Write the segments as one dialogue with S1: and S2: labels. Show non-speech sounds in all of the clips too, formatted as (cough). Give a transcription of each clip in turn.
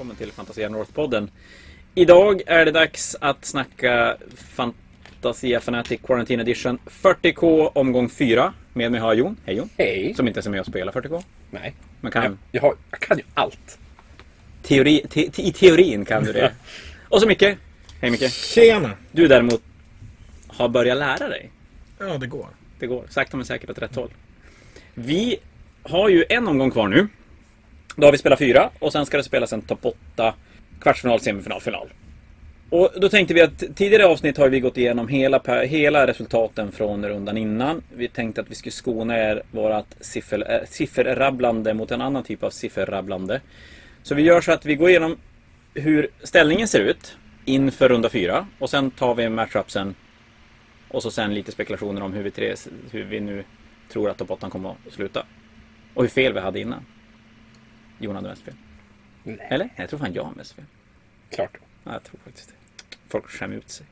S1: välkommen till Fantasia North-podden. Idag är det dags att snacka Fantasia Fanatic Quarantine Edition 40K omgång 4. Med mig har jag Jon. Hej Jon.
S2: Hej.
S1: Som inte ens är med och spelar 40K.
S2: Nej.
S1: Men kan,
S2: Jag, jag, har, jag kan ju allt.
S1: teori, te, te, I teorin kan du det. och så Micke. Hej Micke.
S3: Tjena!
S1: Du däremot har börjat lära dig.
S3: Ja, det går.
S1: Det går sakta men säkert åt rätt håll. Vi har ju en omgång kvar nu. Då har vi spelat fyra och sen ska det spelas en topp 8, kvartsfinal, semifinal, final. Och då tänkte vi att tidigare avsnitt har vi gått igenom hela, hela resultaten från rundan innan. Vi tänkte att vi skulle skona er vårat siffer, äh, eh, sifferrabblande mot en annan typ av sifferrabblande. Så vi gör så att vi går igenom hur ställningen ser ut inför runda fyra och sen tar vi matchupsen och så sen lite spekulationer om hur vi, tre, hur vi nu tror att topp kommer att sluta. Och hur fel vi hade innan. Jon hade mest fel.
S2: Nej.
S1: Eller? Jag tror fan jag har mest fel.
S2: Klart.
S1: Ja, jag tror faktiskt det. Folk skämmer ut sig.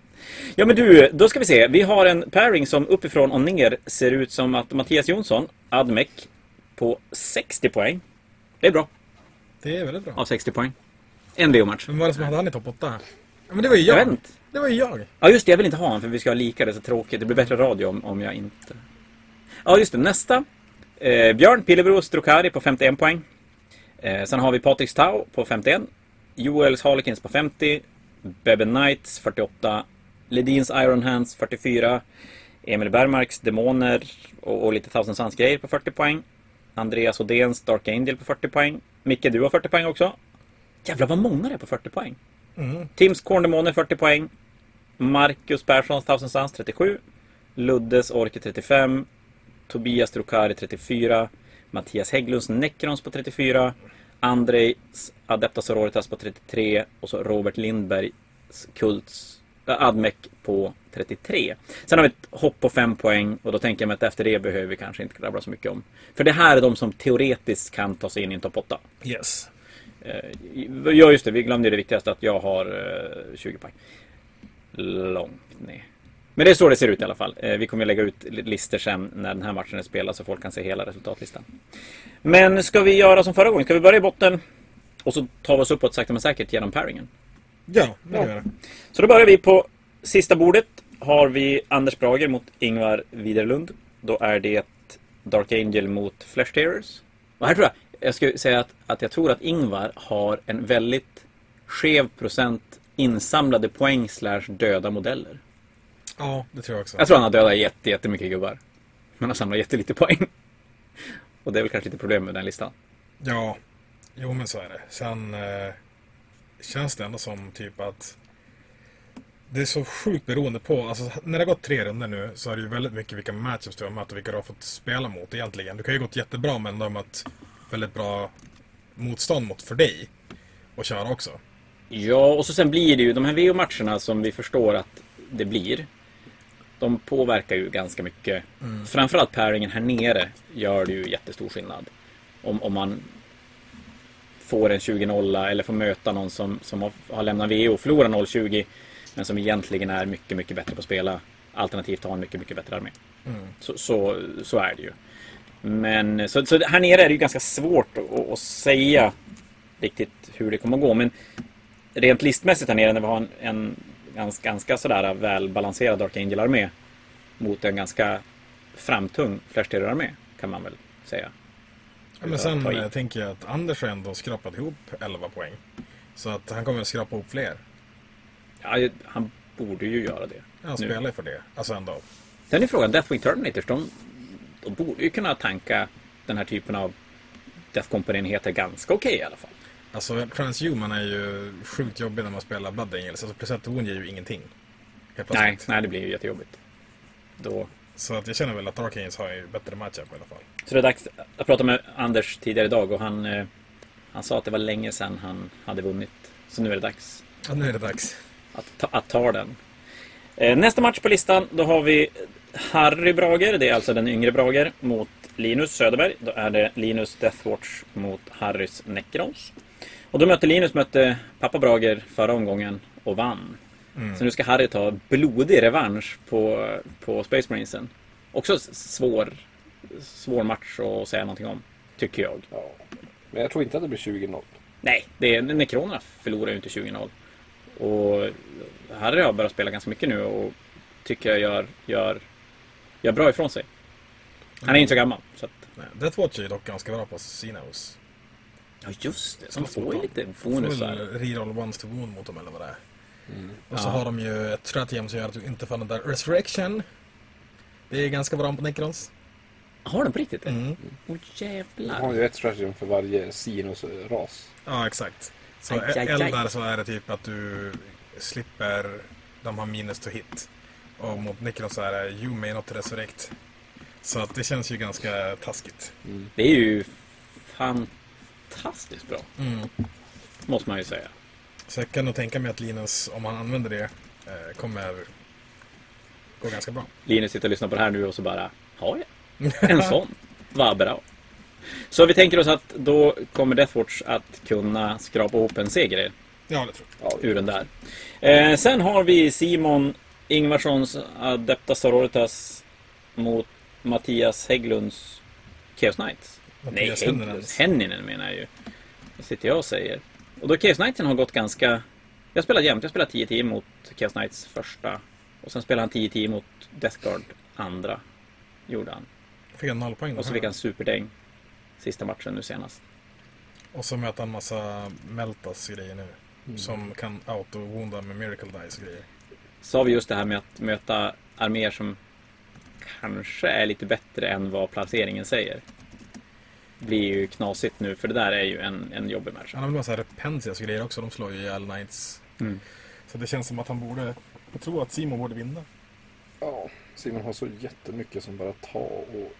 S1: Ja men du, då ska vi se. Vi har en pairing som uppifrån och ner ser ut som att Mattias Jonsson, Admec, på 60 poäng. Det är bra.
S3: Det är väldigt bra.
S1: Av 60 poäng. En VO-match.
S3: Vem var det som hade han i topp 8? Ja, men det var ju jag.
S1: Jag vet inte.
S3: Det var ju jag.
S1: Ja just det, jag vill inte ha honom för vi ska ha lika, det är så tråkigt. Det blir bättre radio om, om jag inte... Ja just det, nästa. Eh, Björn Pillebro Strokari på 51 poäng. Eh, sen har vi Patrik Stau på 51. Joels Harlequins på 50. Bebe Knights 48. Ledins Iron Hands 44. Emil Bergmarks Demoner och, och lite Thousand Suns grejer på 40 poäng. Andreas Odéns Dark Angel på 40 poäng. Micke, du har 40 poäng också. Jävlar vad många det är på 40 poäng.
S3: Mm.
S1: Tims Korndemoner 40 poäng. Marcus Perssons Thousand Suns 37. Luddes Orke 35. Tobias Trokari 34. Mattias Hägglunds Necrons på 34. Andrejs Adeptas Sororitas på 33. Och så Robert Lindbergs Kults äh, Admec på 33. Sen har vi ett hopp på 5 poäng och då tänker jag mig att efter det behöver vi kanske inte grabbla så mycket om. För det här är de som teoretiskt kan ta sig in i en topp 8.
S3: Yes.
S1: Eh, Ja just det, vi glömde det viktigaste att jag har eh, 20 poäng. Långt ner. Men det är så det ser ut i alla fall. Eh, Vi kommer lägga ut li- listor sen när den här matchen är spelad så folk kan se hela resultatlistan. Men ska vi göra som förra gången? Ska vi börja i botten? Och så tar vi oss uppåt sakta men säkert genom pairingen.
S3: Ja, det gör det.
S1: Så då börjar vi på sista bordet. Har vi Anders Brager mot Ingvar Widerlund. Då är det Dark Angel mot Flash Tearers. Och här tror jag, jag skulle säga att, att jag tror att Ingvar har en väldigt skev procent insamlade poäng slash döda modeller.
S3: Ja, det tror jag också.
S1: Jag tror han har dödat jätte, jättemycket gubbar. Men har samlat jättelite poäng. (laughs) Och det är väl kanske lite problem med den listan.
S3: Ja, jo men så är det. Sen eh, känns det ändå som typ att det är så sjukt beroende på, alltså när det har gått tre runder nu så är det ju väldigt mycket vilka matchups du har mött och vilka du har fått spela mot egentligen. Du kan ju gått jättebra men du har mött väldigt bra motstånd mot för dig att köra också.
S1: Ja, och så sen blir det ju de här VO-matcherna som vi förstår att det blir. De påverkar ju ganska mycket. Framförallt pairingen här nere gör det ju jättestor skillnad. Om, om man får en 20-0 eller får möta någon som, som har, har lämnat VO och förlorar 0-20 men som egentligen är mycket, mycket bättre på att spela. Alternativt har en mycket, mycket bättre armé. Så, så, så är det ju. Men så, så här nere är det ju ganska svårt att, att säga riktigt hur det kommer att gå. Men rent listmässigt här nere när vi har en, en ganska, ganska sådär välbalanserad Dark Angel-armé mot en ganska framtung Flash armé kan man väl säga.
S3: Ja, men sen
S1: i.
S3: eh, tänker jag att Anders har ändå skrapat ihop 11 poäng. Så att han kommer att skrapa ihop fler.
S1: Ja, han borde ju göra det.
S3: Han spelar ju för det. Alltså ändå.
S1: Sen är frågan, Deathwing Terminators, de, de borde ju kunna tanka den här typen av Death Company-enheter ganska okej i alla fall.
S3: Alltså Transhuman är ju sjukt jobbig när man spelar Blood Angels. Alltså Preception ger ju ingenting.
S1: Nej, nej, det blir ju jättejobbigt. Då,
S3: Så att jag känner väl att Dark Angels har ju bättre matchup i alla fall.
S1: Så det är dags. Jag pratade med Anders tidigare idag och han, eh, han sa att det var länge sedan han hade vunnit. Så nu är det dags
S3: Ja, nu är det dags.
S1: att ta, att ta den. Eh, nästa match på listan, då har vi Harry Brager, det är alltså den yngre Brager, mot Linus Söderberg. Då är det Linus Deathwatch mot Harrys Necrons. Och då mötte Linus mötte pappa Brager förra omgången och vann. Så nu ska Harry ta blodig revansch på, på Space Marinesen. Också svår, svår match att säga någonting om, tycker jag.
S2: Ja. Men jag tror inte att det blir 20-0.
S1: Nej, det är, Necronerna förlorar ju inte 20-0. Och Harry har börjat spela ganska mycket nu och tycker jag gör, gör, gör bra ifrån sig. Han är inte så gammal. Så att,
S3: Nej, Deathwatch är dock ganska bra på Sinos.
S1: Ja, just det. Så man får ju lite bonusar.
S3: Reroll once to wound mot dem eller vad det är.
S2: Mm.
S3: Och så
S1: Ja.
S3: har de ju ett stratagem som gör att du inte får den där Resurrection. Det är ganska bra på Necrons.
S1: Har de på riktigt det?
S3: Mm.
S1: Åh
S2: De har
S1: jävlar.
S2: ju ett stratagem för varje sinus-ras.
S3: Ja, exakt. Så
S1: Aj, aj, aj.
S3: eldar så är det typ att du slipper, de har minus to hit. Och mot Necrons så är det you may not resurrect. Så att det känns ju ganska taskigt.
S2: Mm.
S1: Det är ju fantastiskt bra.
S3: Mm.
S1: Måste man ju säga.
S3: Så jag kan nog tänka mig att Linus, om han använder det, eh, kommer gå ganska bra.
S1: Linus sitter och lyssnar på det här nu och så bara, har jag (laughs) en sån? Vad bra. Så vi tänker oss att då kommer Deathwatch att kunna skrapa ihop en seger
S3: Ja, det tror jag.
S2: Ja,
S1: ur den där. Eh, sen har vi Simon Ingvarssons Adepta Sororitas mot Mattias Hägglunds Chaos Knights. Nej,
S3: Henninen.
S1: Menar jag ju. Vad sitter jag och säger? Och då Chaos Knightsen har gått ganska... Jag spelat jämnt. Jag spelade 10-10 mot Chaos Knights första. Och sen spelade han 10-10 mot Death Guard andra. Gjorde han.
S3: Fick han noll poäng.
S1: Och så fick han superdäng sista matchen nu senast.
S3: Och så möter han massa Meltas grejer nu.
S2: Mm.
S3: Som kan auto-wounda med Miracle Dice grejer.
S1: Så har vi just det här med att möta arméer som kanske är lite bättre än vad placeringen säger. Blir ju knasigt nu för det där är ju en, en jobbig match.
S3: Han har väl massa Repensias grejer också. De slår ju ihjäl Knights.
S1: Mm.
S3: Så det känns som att han borde... Jag tror att Simon borde vinna.
S2: Ja, Simon har så jättemycket som bara tar och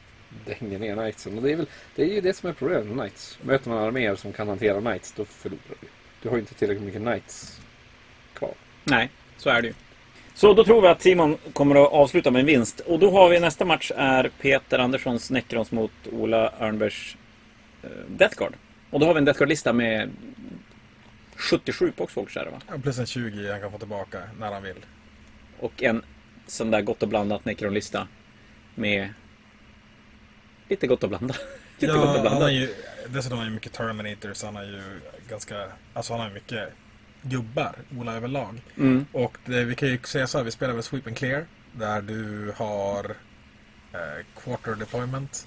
S2: dänger ner Knightsen. Och det är, väl, det är ju det som är problemet med Knights. Möter man arméer som kan hantera Knights, då förlorar du. Du har ju inte tillräckligt mycket Knights kvar.
S1: Nej, så är det ju. Så då tror vi att Simon kommer att avsluta med en vinst. Och då har vi nästa match är Peter Anderssons Necrons mot Ola Örnbergs eh, Death Guard. Och då har vi en Death Guard-lista med 77 Poxwalkers är det va?
S3: Ja, Plus en 20 han kan få tillbaka när han vill.
S1: Och en sån där gott och blandat Necron-lista med lite gott och blanda. (laughs) lite gott och
S3: Ja, han ju, dessutom har han ju mycket Terminators. Han har ju ganska... Alltså han har mycket gubbar, Ola överlag.
S1: Mm.
S3: Och det, vi kan ju säga så här, vi spelar väl Sweep and Clear. Där du har eh, Quarter Deployment.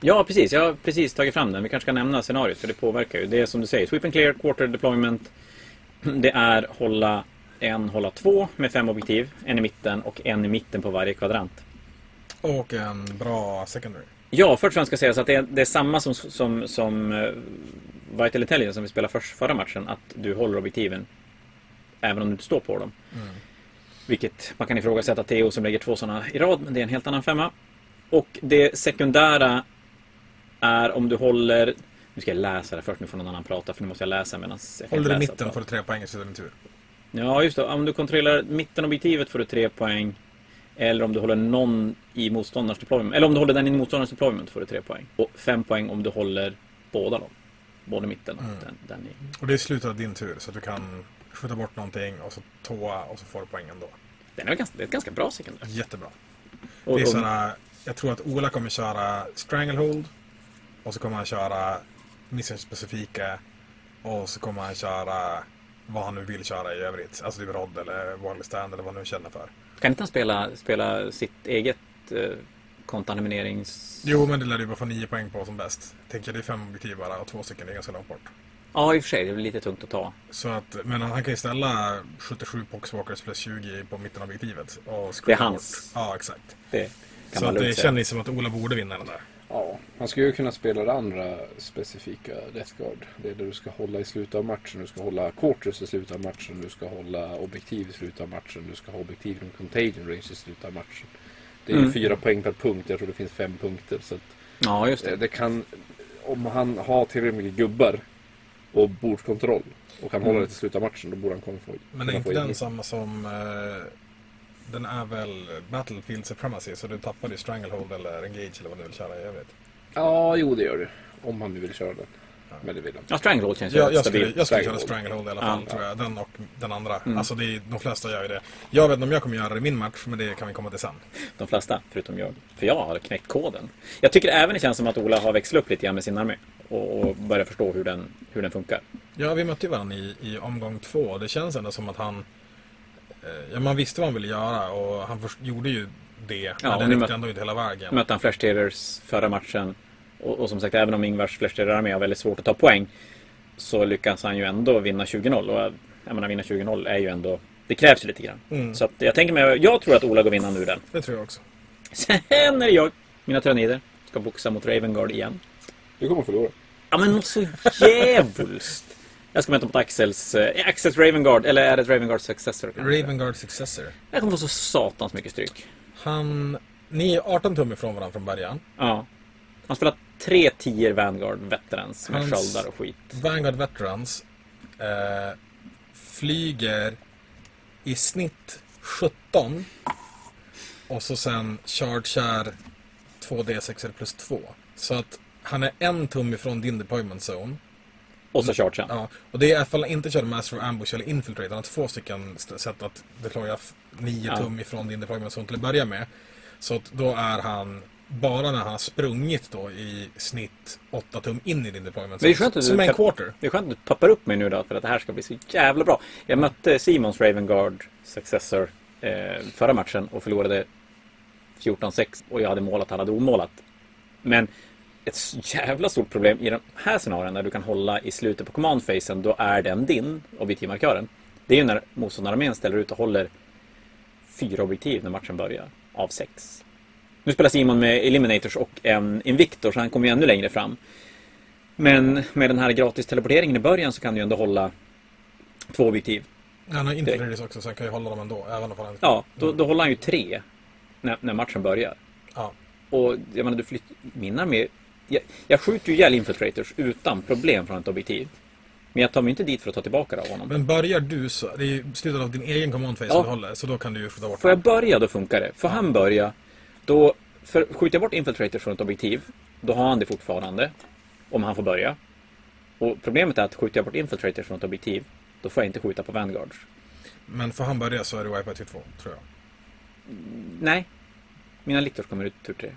S1: Ja, precis. Jag har precis tagit fram den. Vi kanske ska nämna scenariot för det påverkar ju. Det är som du säger, sweep and clear, quarter deployment. (clears throat) Det är hålla en, hålla två med fem objektiv. En i mitten och en i mitten på varje kvadrant.
S3: Och en bra Secondary.
S1: Ja, först och främst ska sägas att det är, det är samma som, som, som uh, Vital Intelligence som vi spelade först, förra matchen. Att du håller objektiven även om du inte står på dem. Vilket man kan ifrågasätta Theo som lägger två sådana i rad, men det är en helt annan femma. Och det sekundära är om du håller... Nu ska jag läsa det först, nu får någon annan prata för nu måste jag läsa medan jag
S3: Håller du mitten får du tre poäng i din tur.
S1: Ja, just det. Om du kontrollerar mittenobjektivet får du tre poäng. Eller om du håller någon i motståndarens deployment. Eller om du håller den i motståndarens deployment får du tre poäng. Och fem poäng om du håller båda dem. Både mitten och
S3: Mm.
S1: den, den i...
S3: Och det är slutet av din tur så att du kan skjuta bort någonting och så tåa och så får du poäng ändå.
S1: Den är ganska, det är ett ganska bra sekundär.
S3: Jättebra.
S1: Och,
S3: det är sådana, jag tror att Ola kommer köra Stranglehold. Och så kommer han köra mission-specifika. Och så kommer han köra vad han nu vill köra i övrigt. Alltså typ Rod eller Wally Stand eller vad han nu känner för.
S1: kan inte han spela, spela sitt eget eh, kontamininerings...
S3: Jo, men det lär du bara få nio poäng på som bäst. Tänker det är fem objektiv bara och två stycken är ganska långt bort.
S1: Ja, i och för sig. Det är väl lite tungt att ta.
S3: Så att, men han kan ju ställa 77 Poxwalkers plus 20 på mitten av objektivet. Och
S1: Det är hans.
S3: bort. Ja, exakt.
S1: Det kan
S3: Så
S1: man
S3: att det känns som att Ola borde vinna den där.
S2: Ja, man skulle ju kunna spela det andra specifika Death Guard. Det är där du ska hålla i slutet av matchen, du ska hålla quarters i slutet av matchen, du ska hålla objektiv i slutet av matchen, du ska ha objektiv inom contagion range i slutet av matchen. Det är
S1: Mm.
S2: fyra poäng per punkt, jag tror det finns fem punkter. Så att
S1: Ja, just
S2: det,
S1: det.
S2: det kan, om han har tillräckligt mycket gubbar och bordskontroll och kan
S1: Mm.
S2: hålla det till slutet av matchen, då borde han kunna få
S3: Men är inte den samma som... Eh, den är väl Battlefield Supremacy, så du tappar ju Stranglehold eller Engage eller vad du vill köra i övrigt.
S2: Ja, jo det gör det. Om han nu vill köra den. Men det vill de.
S1: Ja, Stranglehold känns ju
S3: Jag, jag, skulle, jag skulle köra
S2: Stranglehold.
S3: I alla
S1: Ja.
S3: fall, tror jag. Den och den andra.
S1: Mm.
S3: Alltså, det är, de flesta gör ju det. Jag vet inte om jag kommer göra det i min match, men det kan vi komma till sen.
S1: De flesta, förutom jag. För jag har knäckt koden. Jag tycker även det känns som att Ola har växlat upp lite grann med sin armé. Och, och börjar förstå hur den, hur den funkar.
S3: Ja, vi mötte ju varandra i, i omgång två. Det känns ändå som att han... Eh, ja, man visste vad han ville göra och han först, gjorde ju det. Men det
S1: nu
S3: räckte ändå inte hela vägen.
S1: Mötte han Flash Tailors förra matchen. Och, och som sagt, även om Ingvars Flash Tailor-armé har väldigt svårt att ta poäng. Så lyckas han ju ändå vinna 20-0. Och jag menar, vinna 20-0 är ju ändå... Det krävs ju lite grann.
S3: Mm.
S1: Så att jag tänker mig, jag tror att Ola går vinnande ur den.
S3: Det tror jag också.
S1: Sen är det jag, mina tyrannider, ska boxa mot Ravengard igen.
S2: Du kommer förlora.
S1: Ja men något så djävulskt. Jag ska möta mot Axels, eh, Axels Ravengard, eller är det ett Ravengard Successor? kanske?
S3: Ravengard Successor.
S1: Jag kommer få så satans mycket stryk.
S3: Han... Ni är 18 tum ifrån varandra från början.
S1: Ja. Han spelar tre tior Vanguard Veterans med
S3: Hans-
S1: sköldar och skit.
S3: Vanguard Veterans eh, flyger i snitt 17 och så sen chargear 2D6 plus 2. Så att han är en tum ifrån din deployment zone.
S1: Och så chargear han.
S3: Ja, och det är ifall han inte kör Master of Ambush eller Infiltrate. Han har två stycken st- sätt att deploya f- 9
S1: Ja.
S3: tum ifrån din deployment zone till att börja med. Så att då är han bara när han har sprungit då i snitt 8 tum in i din deployment
S1: Det är
S3: zone. Som
S1: du
S3: en quarter.
S1: Det är skönt att du pappar upp mig nu då för att det här ska bli så jävla bra. Jag mötte Simons Ravengard Successor eh, förra matchen och förlorade 14-6 och jag hade målat, han hade omålat. Men ett jävla stort problem i de här scenarierna där du kan hålla i slutet på command-facen, då är den din, objektivmarkören. Det är ju när motståndararmén ställer ut och håller fyra objektiv när matchen börjar, av sex. Nu spelar Simon med Eliminators och en Invictor, så han kommer ju ännu längre fram. Men med den här gratis teleporteringen i början så kan du ju ändå hålla två objektiv.
S3: Han har infiltrators också så han kan ju hålla dem ändå. Även om han
S1: Ja, då, då håller han ju tre när, när matchen börjar.
S3: Ja.
S1: Och jag menar, du flyttar... Min armé... Jag, jag skjuter ju ihjäl infiltrators utan problem från ett objektiv. Men jag tar mig inte dit för att ta tillbaka det av honom.
S3: Men börjar du så, det är ju slutet av din egen command phase
S1: Ja.
S3: du håller, så då kan du ju skjuta bort
S1: Får jag börja då funkar det. Får han börja, då... För skjuter jag bort infiltrators från ett objektiv, då har han det fortfarande. Om han får börja. Och problemet är att skjuter jag bort infiltrators från ett objektiv, då får jag inte skjuta på vanguards.
S3: Men får han börja så är det wipe till två, tror jag.
S1: Nej. Mina liktors kommer ut tur tre.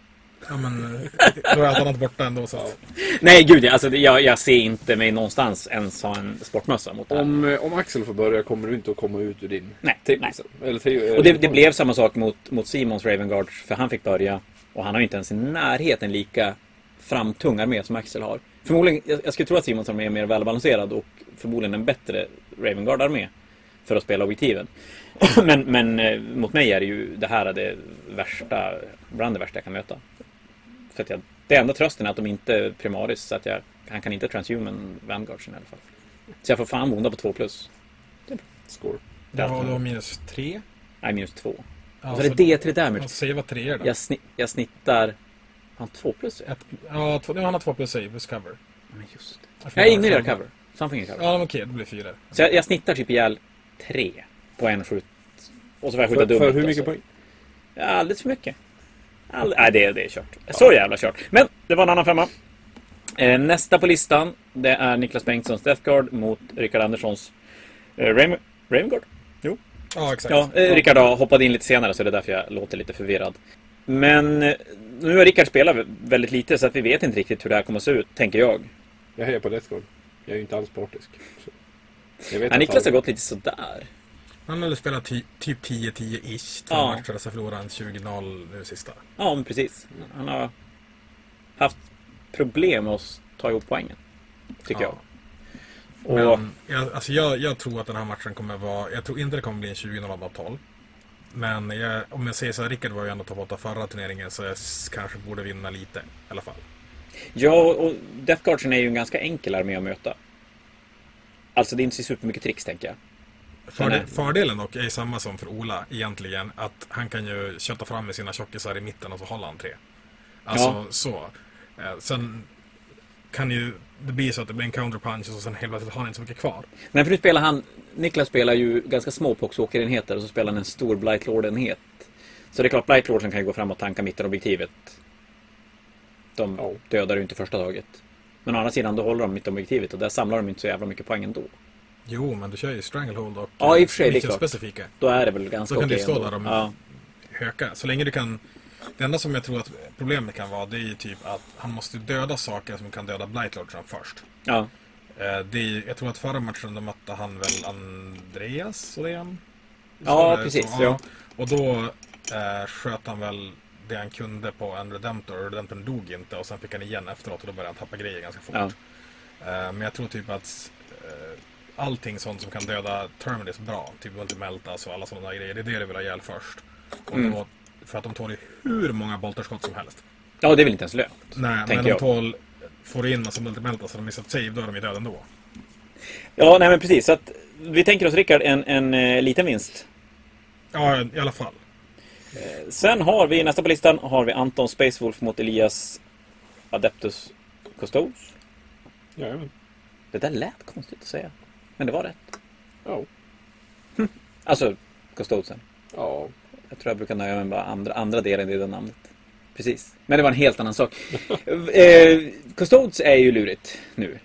S3: Ja men, eh, då är allt annat borta ändå så.
S1: Nej, gud alltså, jag, jag ser inte mig någonstans ens ha en sportmössa mot det här.
S2: Om, eh, om Axel får börja kommer du inte att komma ut ur din
S1: Nej,
S2: tip,
S1: nej.
S2: liksom. Eller tri-
S1: Och det, det blev samma sak mot, mot Simons Ravenguards, för han fick börja. Och han har ju inte ens i närheten lika framtung armé som Axel har. Förmodligen, jag, jag skulle tro att Simons armé är mer välbalanserad och förmodligen en bättre Ravengard-armé. För att spela objektiven. (clears throat) men men eh, mot mig är det ju, det här är det värsta, bland det värsta jag kan möta. För att jag, det enda trösten är att de inte är primaris, så att jag, han kan inte transhuman Vanguardsen i alla fall. Så jag får fan bonda på 2 plus.
S2: Score.
S3: Du har då minus tre.
S1: Nej, minus 2.
S3: Ja,
S1: Och så är det D3 damage.
S3: Alltså, säg vad treor då.
S1: Jag, sni jag snittar... Har han två plus? Ja,
S3: Ett, ja, två, nu har han två plus save, plus cover.
S1: men just det.
S3: Jag får
S1: ignorerar cover. Something är cover.
S3: Ja, men okej, det blir fyra.
S1: Så jag, jag snittar typ ihjäl tre på en skjut. Och så får jag skjuta dubbelt.
S2: för hur mycket
S1: alltså.
S2: poäng?
S1: Ja, alldeles för mycket. All... Nej, det, det är kört. Så jävla kört. Men det var en annan femma. Eh, nästa på listan, det är Niklas Bengtssons Death Guard mot Rickard Anderssons eh, Raven... Ravengard?
S3: Ja, exakt.
S1: Ja, eh, Rickard hoppat in lite senare så det är därför jag låter lite förvirrad. Men eh, nu har Rickard spelat väldigt lite så att vi vet inte riktigt hur det här kommer att se ut, tänker jag.
S2: Jag hejar på Death Guard. Jag är ju inte alls partisk. Så. Jag vet
S1: Ja, Niklas har gått lite sådär.
S3: Han har väl spelat ty, typ 10-10-ish. Två
S1: Ja.
S3: matcher, så förlorade han 20-0 nu sista.
S1: Ja, men precis. Han har haft problem med att ta ihop poängen. Tycker
S3: Ja.
S1: jag. Och,
S3: Men jag, alltså jag, jag tror att den här matchen kommer vara... Jag tror inte det kommer bli en 20-0-12. Men jag, om jag säger så här, Rickard var ju ändå topp 8 förra turneringen så jag kanske borde vinna lite i alla fall.
S1: ja, och Death Guardsen är ju en ganska enkel armé att möta. Alltså det är inte så supermycket tricks, tänker jag.
S3: Fördel,
S1: Nej.
S3: fördelen dock är samma som för Ola egentligen. Att han kan ju kötta fram med sina tjockisar i mitten och så håller han tre. Alltså
S1: Ja.
S3: så. Eh, sen kan ju det bli så att det blir en counterpunch och sen helt plötsligt har han inte så mycket kvar.
S1: Nej, för nu spelar han... Niklas spelar ju ganska små poxåkerenheter och så spelar han en stor Blightlord-enhet. Så det är klart, Blightlordsen kan ju gå fram och tanka mittenobjektivet. De dödar ju inte första taget. Men å andra sidan, då håller de mittobjektivet och där samlar de inte så jävla mycket poäng ändå.
S3: Jo, men du kör ju Stranglehold och
S1: Ja, i och för sig, det är klart.
S3: specifika.
S1: Då är det väl ganska
S3: Då kan
S1: okej
S3: det stå där om-
S1: Ja.
S3: Höka. Så länge du kan... Det enda som jag tror att problemet kan vara, det är ju typ att han måste döda saker som kan döda Blightlodgen först.
S1: ja.
S3: Eh, Det är, jag tror att förra matchen då mötte han väl Andreas Åhlén?
S1: Ja,
S3: Så-
S1: precis,
S3: så,
S1: ja.
S3: Och då eh, sköt han väl det han kunde på en Redemptor och Redemptorn dog inte och sen fick han igen efteråt och då började han tappa grejer ganska fort.
S1: Ja.
S3: Eh, men jag tror typ att eh, allting sånt som kan döda Terminus bra, typ Multimeltas och alla sådana där grejer, det är det du vill ha ihjäl först. Och
S1: Mm.
S3: då, för att de tål ju hur många bolterskott som helst.
S1: ja, det är väl inte ens lönt.
S3: Nej, men de
S1: jag.
S3: tål, får in massa Multimeltas och de missat save, då är de ju döda ändå.
S1: Ja, nej men precis. Så att vi tänker oss, Rickard, en, en eh, liten vinst.
S3: Ja, i alla fall.
S1: Sen har vi, nästa på listan, har vi Anton Spacewolf mot Elias Adeptus Custodes.
S2: Jajamän.
S1: Det där lät konstigt att säga. Men det var rätt.
S2: Ja. (laughs)
S1: Alltså, Custodesen.
S2: Ja.
S1: Jag tror jag brukar nöja mig med bara andra, andra delen i det namnet. Precis. Men det var en helt annan sak. (laughs) eh, Custodes är ju lurigt nu.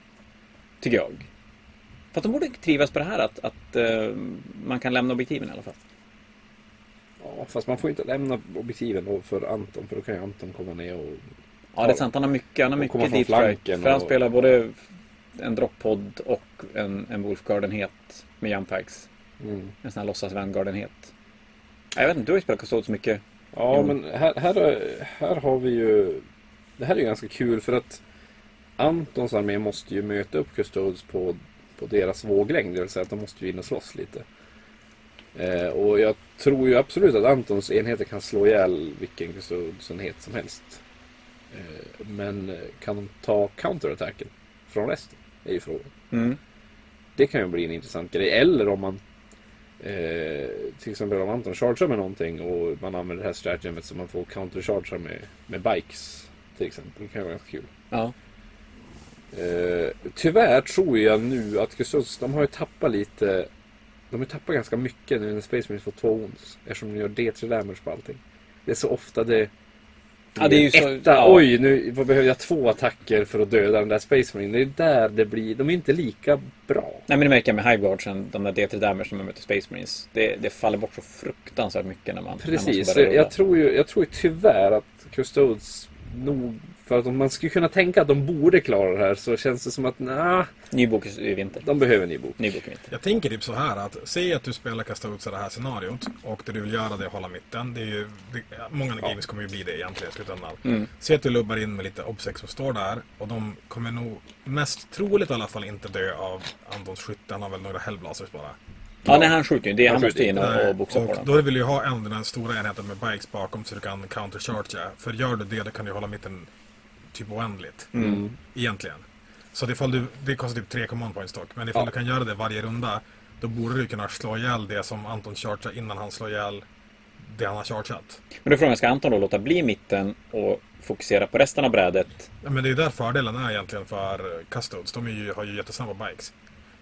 S1: Tycker jag. För att de borde trivas på det här att, att eh, man kan lämna objektiven i alla fall.
S2: ja. Fast man får inte lämna objektiven för Anton. För då kan ju Anton komma ner och...
S1: Ja, det är sant. Han har mycket, han har mycket strike.
S2: flanken
S1: För han spelar både en droppod och en, en Wolfgardenhet med jumppacks.
S2: Mm.
S1: En sån här låtsas Vanguardenhet. Ja, Jag vet inte, du har ju spelat Custodes mycket.
S2: Ja,
S1: Jo.
S2: men här, här, här har vi ju... Det här är ju ganska kul för att Antons armé måste ju möta upp Custodes på, på deras våglängd. Det vill säga att de måste ju in och slåss lite. Eh, och jag tror ju absolut att Antons enheter kan slå ihjäl vilken Custodes-enhet som helst. Eh, men kan de ta counterattacken från resten? Är ju frågan.
S1: Mm.
S2: Det kan ju bli en intressant grej. Eller om man eh, till exempel om Anton chargear med någonting och man använder det här stratagemet så man får counterchargear med, med bikes till exempel. Det kan vara ganska kul.
S1: Ja.
S2: Eh, tyvärr tror jag nu att Custodes, de har ju tappat lite de har ju tappat ganska mycket nu när Space Marines får två ons. Eftersom de gör D3 damage på allting. Det är så ofta det
S1: Ja, det är ju så-
S2: Etta,
S1: ja.
S2: oj nu behöver jag två attacker för att döda den där Space Marine. Det är där det blir, de är inte lika bra.
S1: Nej men det märker jag med Hiveguardsen, de där D3 damage när man möter Space Marines. Det, det faller bort så fruktansvärt mycket när man, när man
S2: Precis,
S1: ska börja
S2: jag tror ju jag tror ju tyvärr att Custodes nog för att om man skulle kunna tänka att de borde klara det här så känns det som att nah,
S1: Ny bok i vinter.
S2: de behöver en ny bok.
S1: Ny bok i vinter.
S3: Jag tänker typ så här att, säg att du spelar Custodes i det här scenariot och det du vill göra det är att hålla mitten. Det är ju, det, många games kommer ju bli det egentligen i slutändan.
S1: Mm.
S3: Säg att du lubbar in med lite obsex som står där och de kommer nog mest troligt i alla fall inte dö av Antons skytte. Han har väl några hellblasters bara.
S1: Ja, nej han skjuter ju. Det, han,
S2: Han
S1: måste in och, och boxa på
S3: och
S1: den.
S3: då vill du ju ha en den stora enheten med bikes bakom så du kan counterchargea. För gör du det, då kan du hålla mitten typ oändligt.
S2: Mm.
S3: Egentligen. Så det, du, det kostar typ tre command points dock. Men ifall
S2: Ja.
S3: du kan göra det varje runda, då borde du kunna slå ihjäl det som Anton chargear innan han slår ihjäl det han har chargeat.
S1: Men då är frågan, ska Anton då låta bli mitten och fokusera på resten av brädet?
S3: Ja, men det är där fördelen är egentligen för Custodes. De ju, har ju jättesnabba bikes.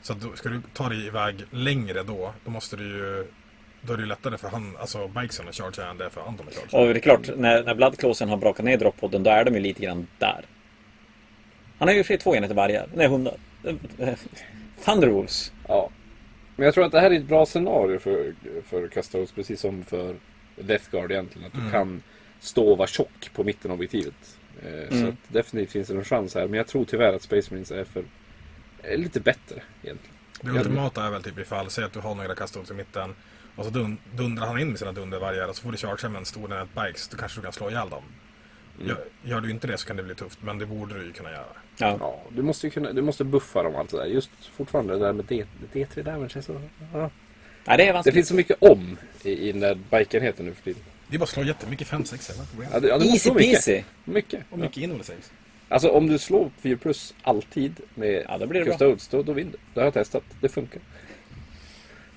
S3: Så då, ska du ta dig iväg längre då, då måste du ju... Då är det lättare för han, alltså bikesen att chargea än det är för Anton att chargea.
S1: Och det är klart, när, när Bloodclawsen har brakat ner droppodden, då är de ju lite grann där. Han har ju för två enheter vargar. Nej, hundar. Thunderwolves.
S2: Ja. Men jag tror att det här är ett bra scenario för, för Custodes precis som för Death Guard egentligen. Att du
S3: Mm.
S2: kan stå och vara tjock på mitten av objektivet. Eh, Så
S1: Mm.
S2: att definitivt finns det en chans här. Men jag tror tyvärr att Space Marines är för är lite bättre egentligen.
S3: Det ultimata är väl typ ifall, säg att du har några Custodes i mitten och så dun, dundrar han in med sina dundervargar och så får du chargea med en stor enhet bikes. Då kanske du kan slå ihjäl dem.
S2: Mm.
S3: Gör, gör du inte det så kan det bli tufft, men det borde du ju kunna göra.
S1: Ja.
S2: Ja, du måste ju kunna, du måste buffa dem allt det där. Just fortfarande det där med D, D3 damage är så... Ja.
S1: Nej, det är
S2: Det finns så mycket om i, i den där bikenheten nu för tiden.
S3: Det är bara att slå jättemycket 5-6 eller.
S2: Ja, det, ja,
S1: Easy peasy.
S2: Mycket.
S3: Och mycket innehåll saves.
S2: Alltså om du slår 4 plus alltid med
S1: Ja, då blir det bra.
S2: Custodes, då, då vinner du. Det har jag testat. Det funkar.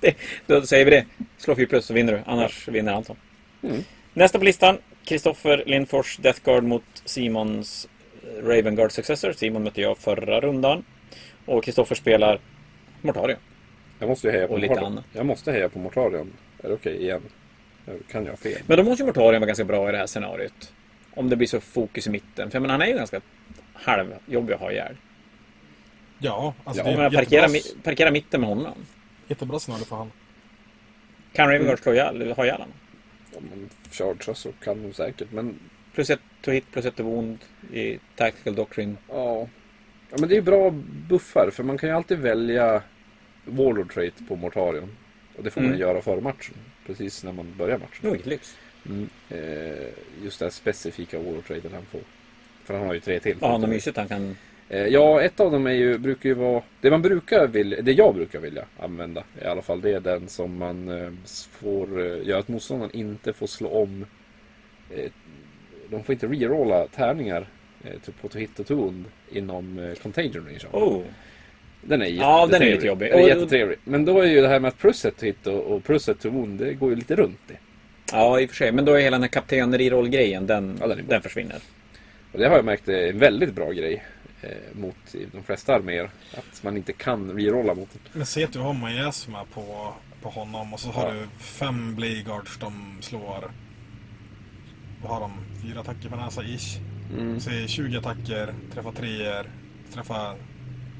S2: (laughs)
S1: Då säger vi det. Slå 4 plus så vinner du. Annars vinner Anton.
S2: Mm.
S1: Nästa på listan. Kristoffer Lindfors Death Guard mot Simons eh, Raven Guard Successor. Simon mötte jag förra rundan. Och Kristoffer spelar Mortarion.
S2: Jag måste heja på
S1: Och
S2: Mortarion. Jag måste heja på Mortarion. Är det okej igen? Kan jag fel?
S1: Men då måste ju Mortarion vara ganska bra i det här scenariot. Om det blir så fokus i mitten. För jag menar, han är ju ganska halvjobbig att ha ihjäl.
S3: Ja, alltså
S2: Ja,
S3: det är
S1: parkera, parkera mitten med honom.
S3: Jättebra scenario för han.
S1: Kan Ravengard slå ihjäl, ha ihjäl honom?
S2: Om man chargear så kan de säkert. Men
S1: Plus ett to hit, plus ett to wound i Tactical Doctrine.
S2: ja. ja men det är ju bra buffar. För man kan ju alltid välja Warlord trait på Mortarion. Och det får man
S1: Mm.
S2: göra före matchen. Precis när man börjar matchen.
S1: Vilket lyx.
S2: Mm. Eh, just det här specifika Warlord traitet han får. För han har ju tre till.
S1: Ja, vad mysigt han kan...
S2: Eh, Ja, ett av dem är ju, brukar ju vara... Det man brukar vilja, det jag brukar vilja använda i alla fall. Det är den som man eh, får eh, göra att motståndaren inte får slå om. De får inte rerolla tärningar typ på to hit och to wound inom contagion range.
S1: Oh!
S2: Den är
S1: Ja, den är lite jobbig.
S2: Den är jättetrevlig. Men då är ju det här med att plus ett to hit och, och plus ett to wound, det går ju lite runt det.
S1: Ja, i och för sig. Men då är hela den här kapten reroll-grejen, den,
S2: Ja, den
S1: den försvinner.
S2: Och det har jag märkt är en väldigt bra grej mot i de flesta arméer. Att man inte kan rerolla mot den.
S3: Men se att du har miasma på, på honom och så har
S2: Ja.
S3: du fem Blayguards de slår... Vad har de? Fyra attacker per näsa ish.
S2: Mm.
S3: Så är 20 attacker, träffar treor, träffar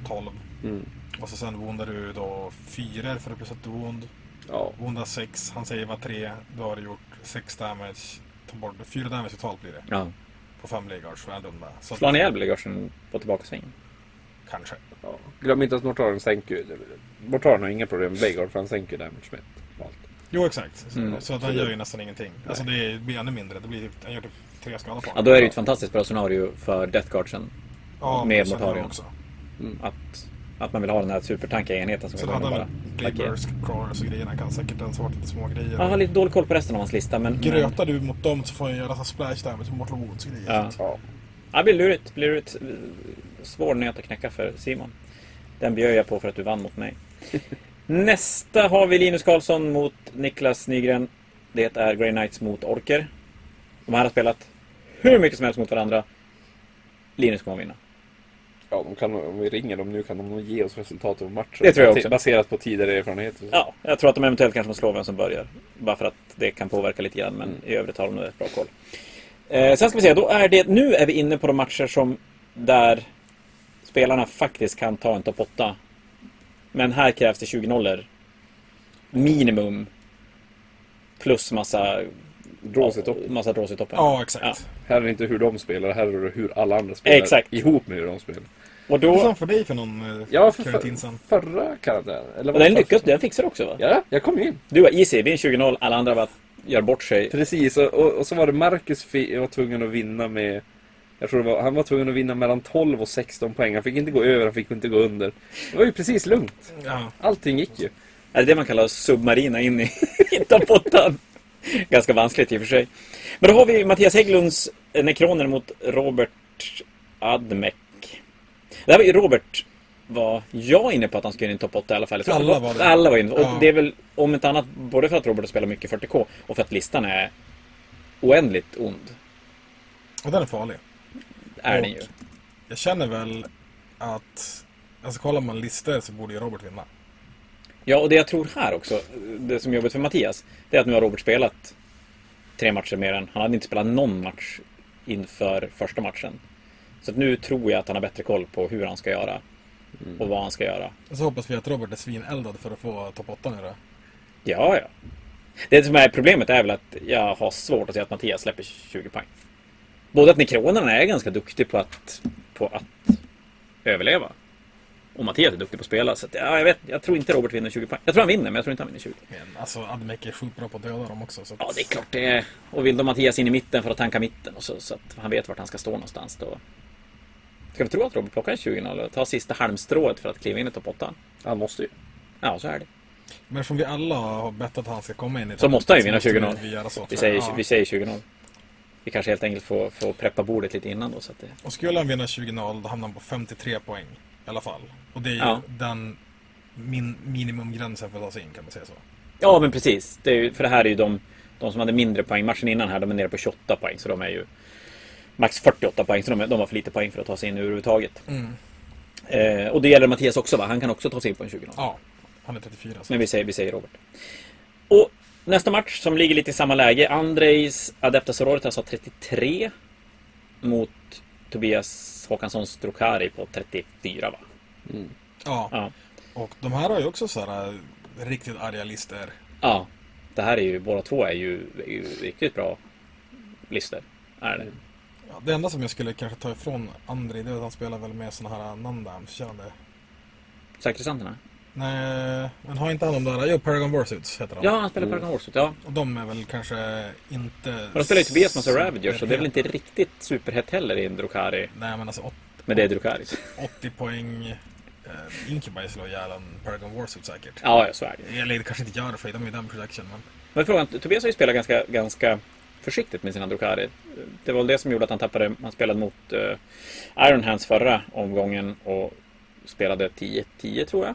S3: 12.
S2: Mm.
S3: Och så sen woundar du då fyra för att plus ett wound.
S2: Ja,
S3: Woundar sex, han säger var tre. Då har du gjort sex damage. Ta bort fyra damage totalt blir det.
S1: Ja.
S3: På fem Blayguards för en runda. Så
S1: Slår han ihjäl Blegarsen på tillbakasving?
S3: Kanske.
S2: Ja. Glöm inte att Mortaren sänker ju... Mortaren har inga problem med Blegard för han sänker damage med allt.
S3: Jo exakt.
S1: Mm.
S3: Så att han gör ju nästan ingenting. Alltså det blir ännu mindre. Det blir typ, han gör typ tre skador på
S1: Ja,
S3: honom.
S1: då är det ju ett fantastiskt bra scenario för Death Guardsen.
S3: Ja,
S1: med Mortarion.
S3: han också.
S1: Att, att man vill ha den här supertankiga enheten som
S3: Sen hade
S1: bara
S3: han Bladeburst, Crawlers och grejerna. kan säkert ens varit lite små grejer.
S1: Jag har lite dålig koll på resten av hans lista, men... men
S3: Grötar du mot dem så får han göra splash damage wounds och grejer.
S1: Ja.
S2: Ja.
S1: ja, det blir lurigt. Det blir lurigt. Svår nöt att knäcka för Simon. Den bjöd jag på för att du vann mot mig. (laughs) Nästa har vi Linus Karlsson mot Niklas Nygren. Det är Grey Knights mot Orker. De här har spelat hur mycket som helst mot varandra. Linus kommer vinna.
S2: Ja, de kan, om vi ringer dem nu kan de nog ge oss resultatet av matchen.
S1: Det tror jag också.
S2: Baserat på tidigare erfarenheter.
S1: Ja, jag tror att de eventuellt kanske måste slå vem som börjar. Bara för att det kan påverka lite grann, men
S2: Mm.
S1: i övrigt har de nog rätt bra koll. Eh, sen ska vi se, då är det, nu är vi inne på de matcher som där spelarna faktiskt kan ta en topp 8. Men här krävs det 20 nollor minimum. Plus massa
S2: Draws i toppen.
S1: Massa draws i toppen.
S3: Ja, exakt.
S1: Ja.
S2: Här är det inte hur de spelar, här är det hur alla andra spelar.
S1: Exakt.
S2: Ihop med hur de spelar.
S1: Och
S3: Det
S1: då...
S3: som för dig för någon eh,
S2: Ja, för,
S3: karantin
S2: för,
S3: sen.
S2: förra karantänen. Eller
S1: Och
S2: vad
S1: den lyckas, den fixar du också va?
S2: Ja, jag kom in.
S1: Du var easy, vinn 20-0, alla andra var gör bort sig.
S2: Precis, och, och, och så var det Marcus var tvungen att vinna med... Jag tror det var, han var tvungen att vinna mellan 12 och 16 poäng. Han fick inte gå över, han fick inte gå under. Det var ju precis lugnt.
S3: Ja.
S2: Allting gick ju.
S1: Är det det man kallar submarina in i, (laughs) i toppåttan? Ganska vanskligt i och för sig. Men då har vi Mattias Hägglunds eh, Nekroner mot Robert Admek. Ju Robert var jag inne på att han skulle in i topp 8 i alla fall.
S3: Alla var det.
S1: Alla var inne. Och
S3: Ja.
S1: det är väl om inte annat både för att Robert spelar mycket 40K och för att listan är oändligt ond.
S3: Och den är farlig.
S1: Är
S3: Och-
S1: den ju.
S3: Jag känner väl att... Alltså kollar man listor så borde ju Robert vinna.
S1: Ja, och det jag tror här också, det som är jobbigt för Mattias, det är att nu har Robert spelat tre matcher mer än... Han hade inte spelat någon match inför första matchen. Så nu tror jag att han har bättre koll på hur han ska göra och vad han ska göra.
S3: Så hoppas vi att Robert är svineldad för att få topp 8 nu då.
S1: Ja, ja. Det som är problemet är väl att jag har svårt att se att Mattias släpper 20 poäng. Både att Nekronerna är ganska duktig på att, på att överleva. Och Mattias är duktig på att spela. Så att, ja, jag, vet, jag tror inte Robert vinner 20 poäng. Jag tror han vinner, men jag tror inte han vinner 20.
S3: Men alltså Admek är sjukt bra på att döda dem också. Så att...
S1: Ja, det är klart det är. Och vill då Mattias in i mitten för att tanka mitten och så, så att han vet vart han ska stå någonstans då. Ska vi tro att Robert plockar en 20 eller tar sista halmstrået för att kliva in i topp 8?
S2: Han måste ju.
S1: Ja, så är det.
S3: Men eftersom vi alla har bettat att han ska komma in i
S1: Så måste han ju vinna
S3: måste
S1: 20-0.
S3: Vi,
S1: Vi säger,
S3: ja.
S1: vi säger 20 Vi kanske helt enkelt får, får preppa bordet lite innan då. Så att det...
S3: Och skulle han vinna 20-0 då hamnar han på 53 poäng. I alla fall. Och det är ju
S1: Ja.
S3: den min, minimumgränsen för att ta sig in kan man säga så.
S1: Ja, men precis. Det är ju, för det här är ju de, de som hade mindre poäng matchen innan här. De är nere på 28 poäng. Så de är ju max 48 poäng. Så de, de har för lite poäng för att ta sig in överhuvudtaget.
S3: Mm.
S1: Eh, och det gäller Mattias också va? Han kan också ta sig in på en 20
S3: Ja, han är 34. Så.
S1: Men vi säger, vi säger Robert. Och nästa match som ligger lite i samma läge. Andrejs Adepta Sororitas har 33. Mot Tobias Håkanssons Drukari på 34 va?
S3: Ja.
S1: Ja.
S3: Och de här har ju också sådana här riktigt arga listor.
S1: ja. Det här är ju, båda två är ju, är ju riktigt bra listor. Är det.
S3: Det enda som jag skulle kanske ta ifrån Andri det är att han spelar väl med sådana här Nandams-körande.
S1: Sakrisanterna?
S3: Nej, men har inte han de där? Jo, Paragon Warsuits heter de.
S1: Ja, han spelar Paragon Warsut, ja.
S3: Och de är väl kanske inte...
S1: Och de spelar ju Tobias massa Ravagers, så det är väl inte riktigt superhett heller i en Drukari.
S3: Nej, men alltså åt-
S1: Men det är Drukari.
S3: 80 poäng. Eh, Incubus slår ihjäl en Paragon Warsuit säkert.
S1: Ja, ja, så är det.
S3: Eller det kanske inte gör det för de är ju den protection, men...
S1: Men frågan, Tobias har ju spelat ganska, ganska försiktigt med sina Drukari. Det var väl det som gjorde att han tappade, han spelade mot uh, Iron Hands förra omgången och spelade 10-10 tror jag.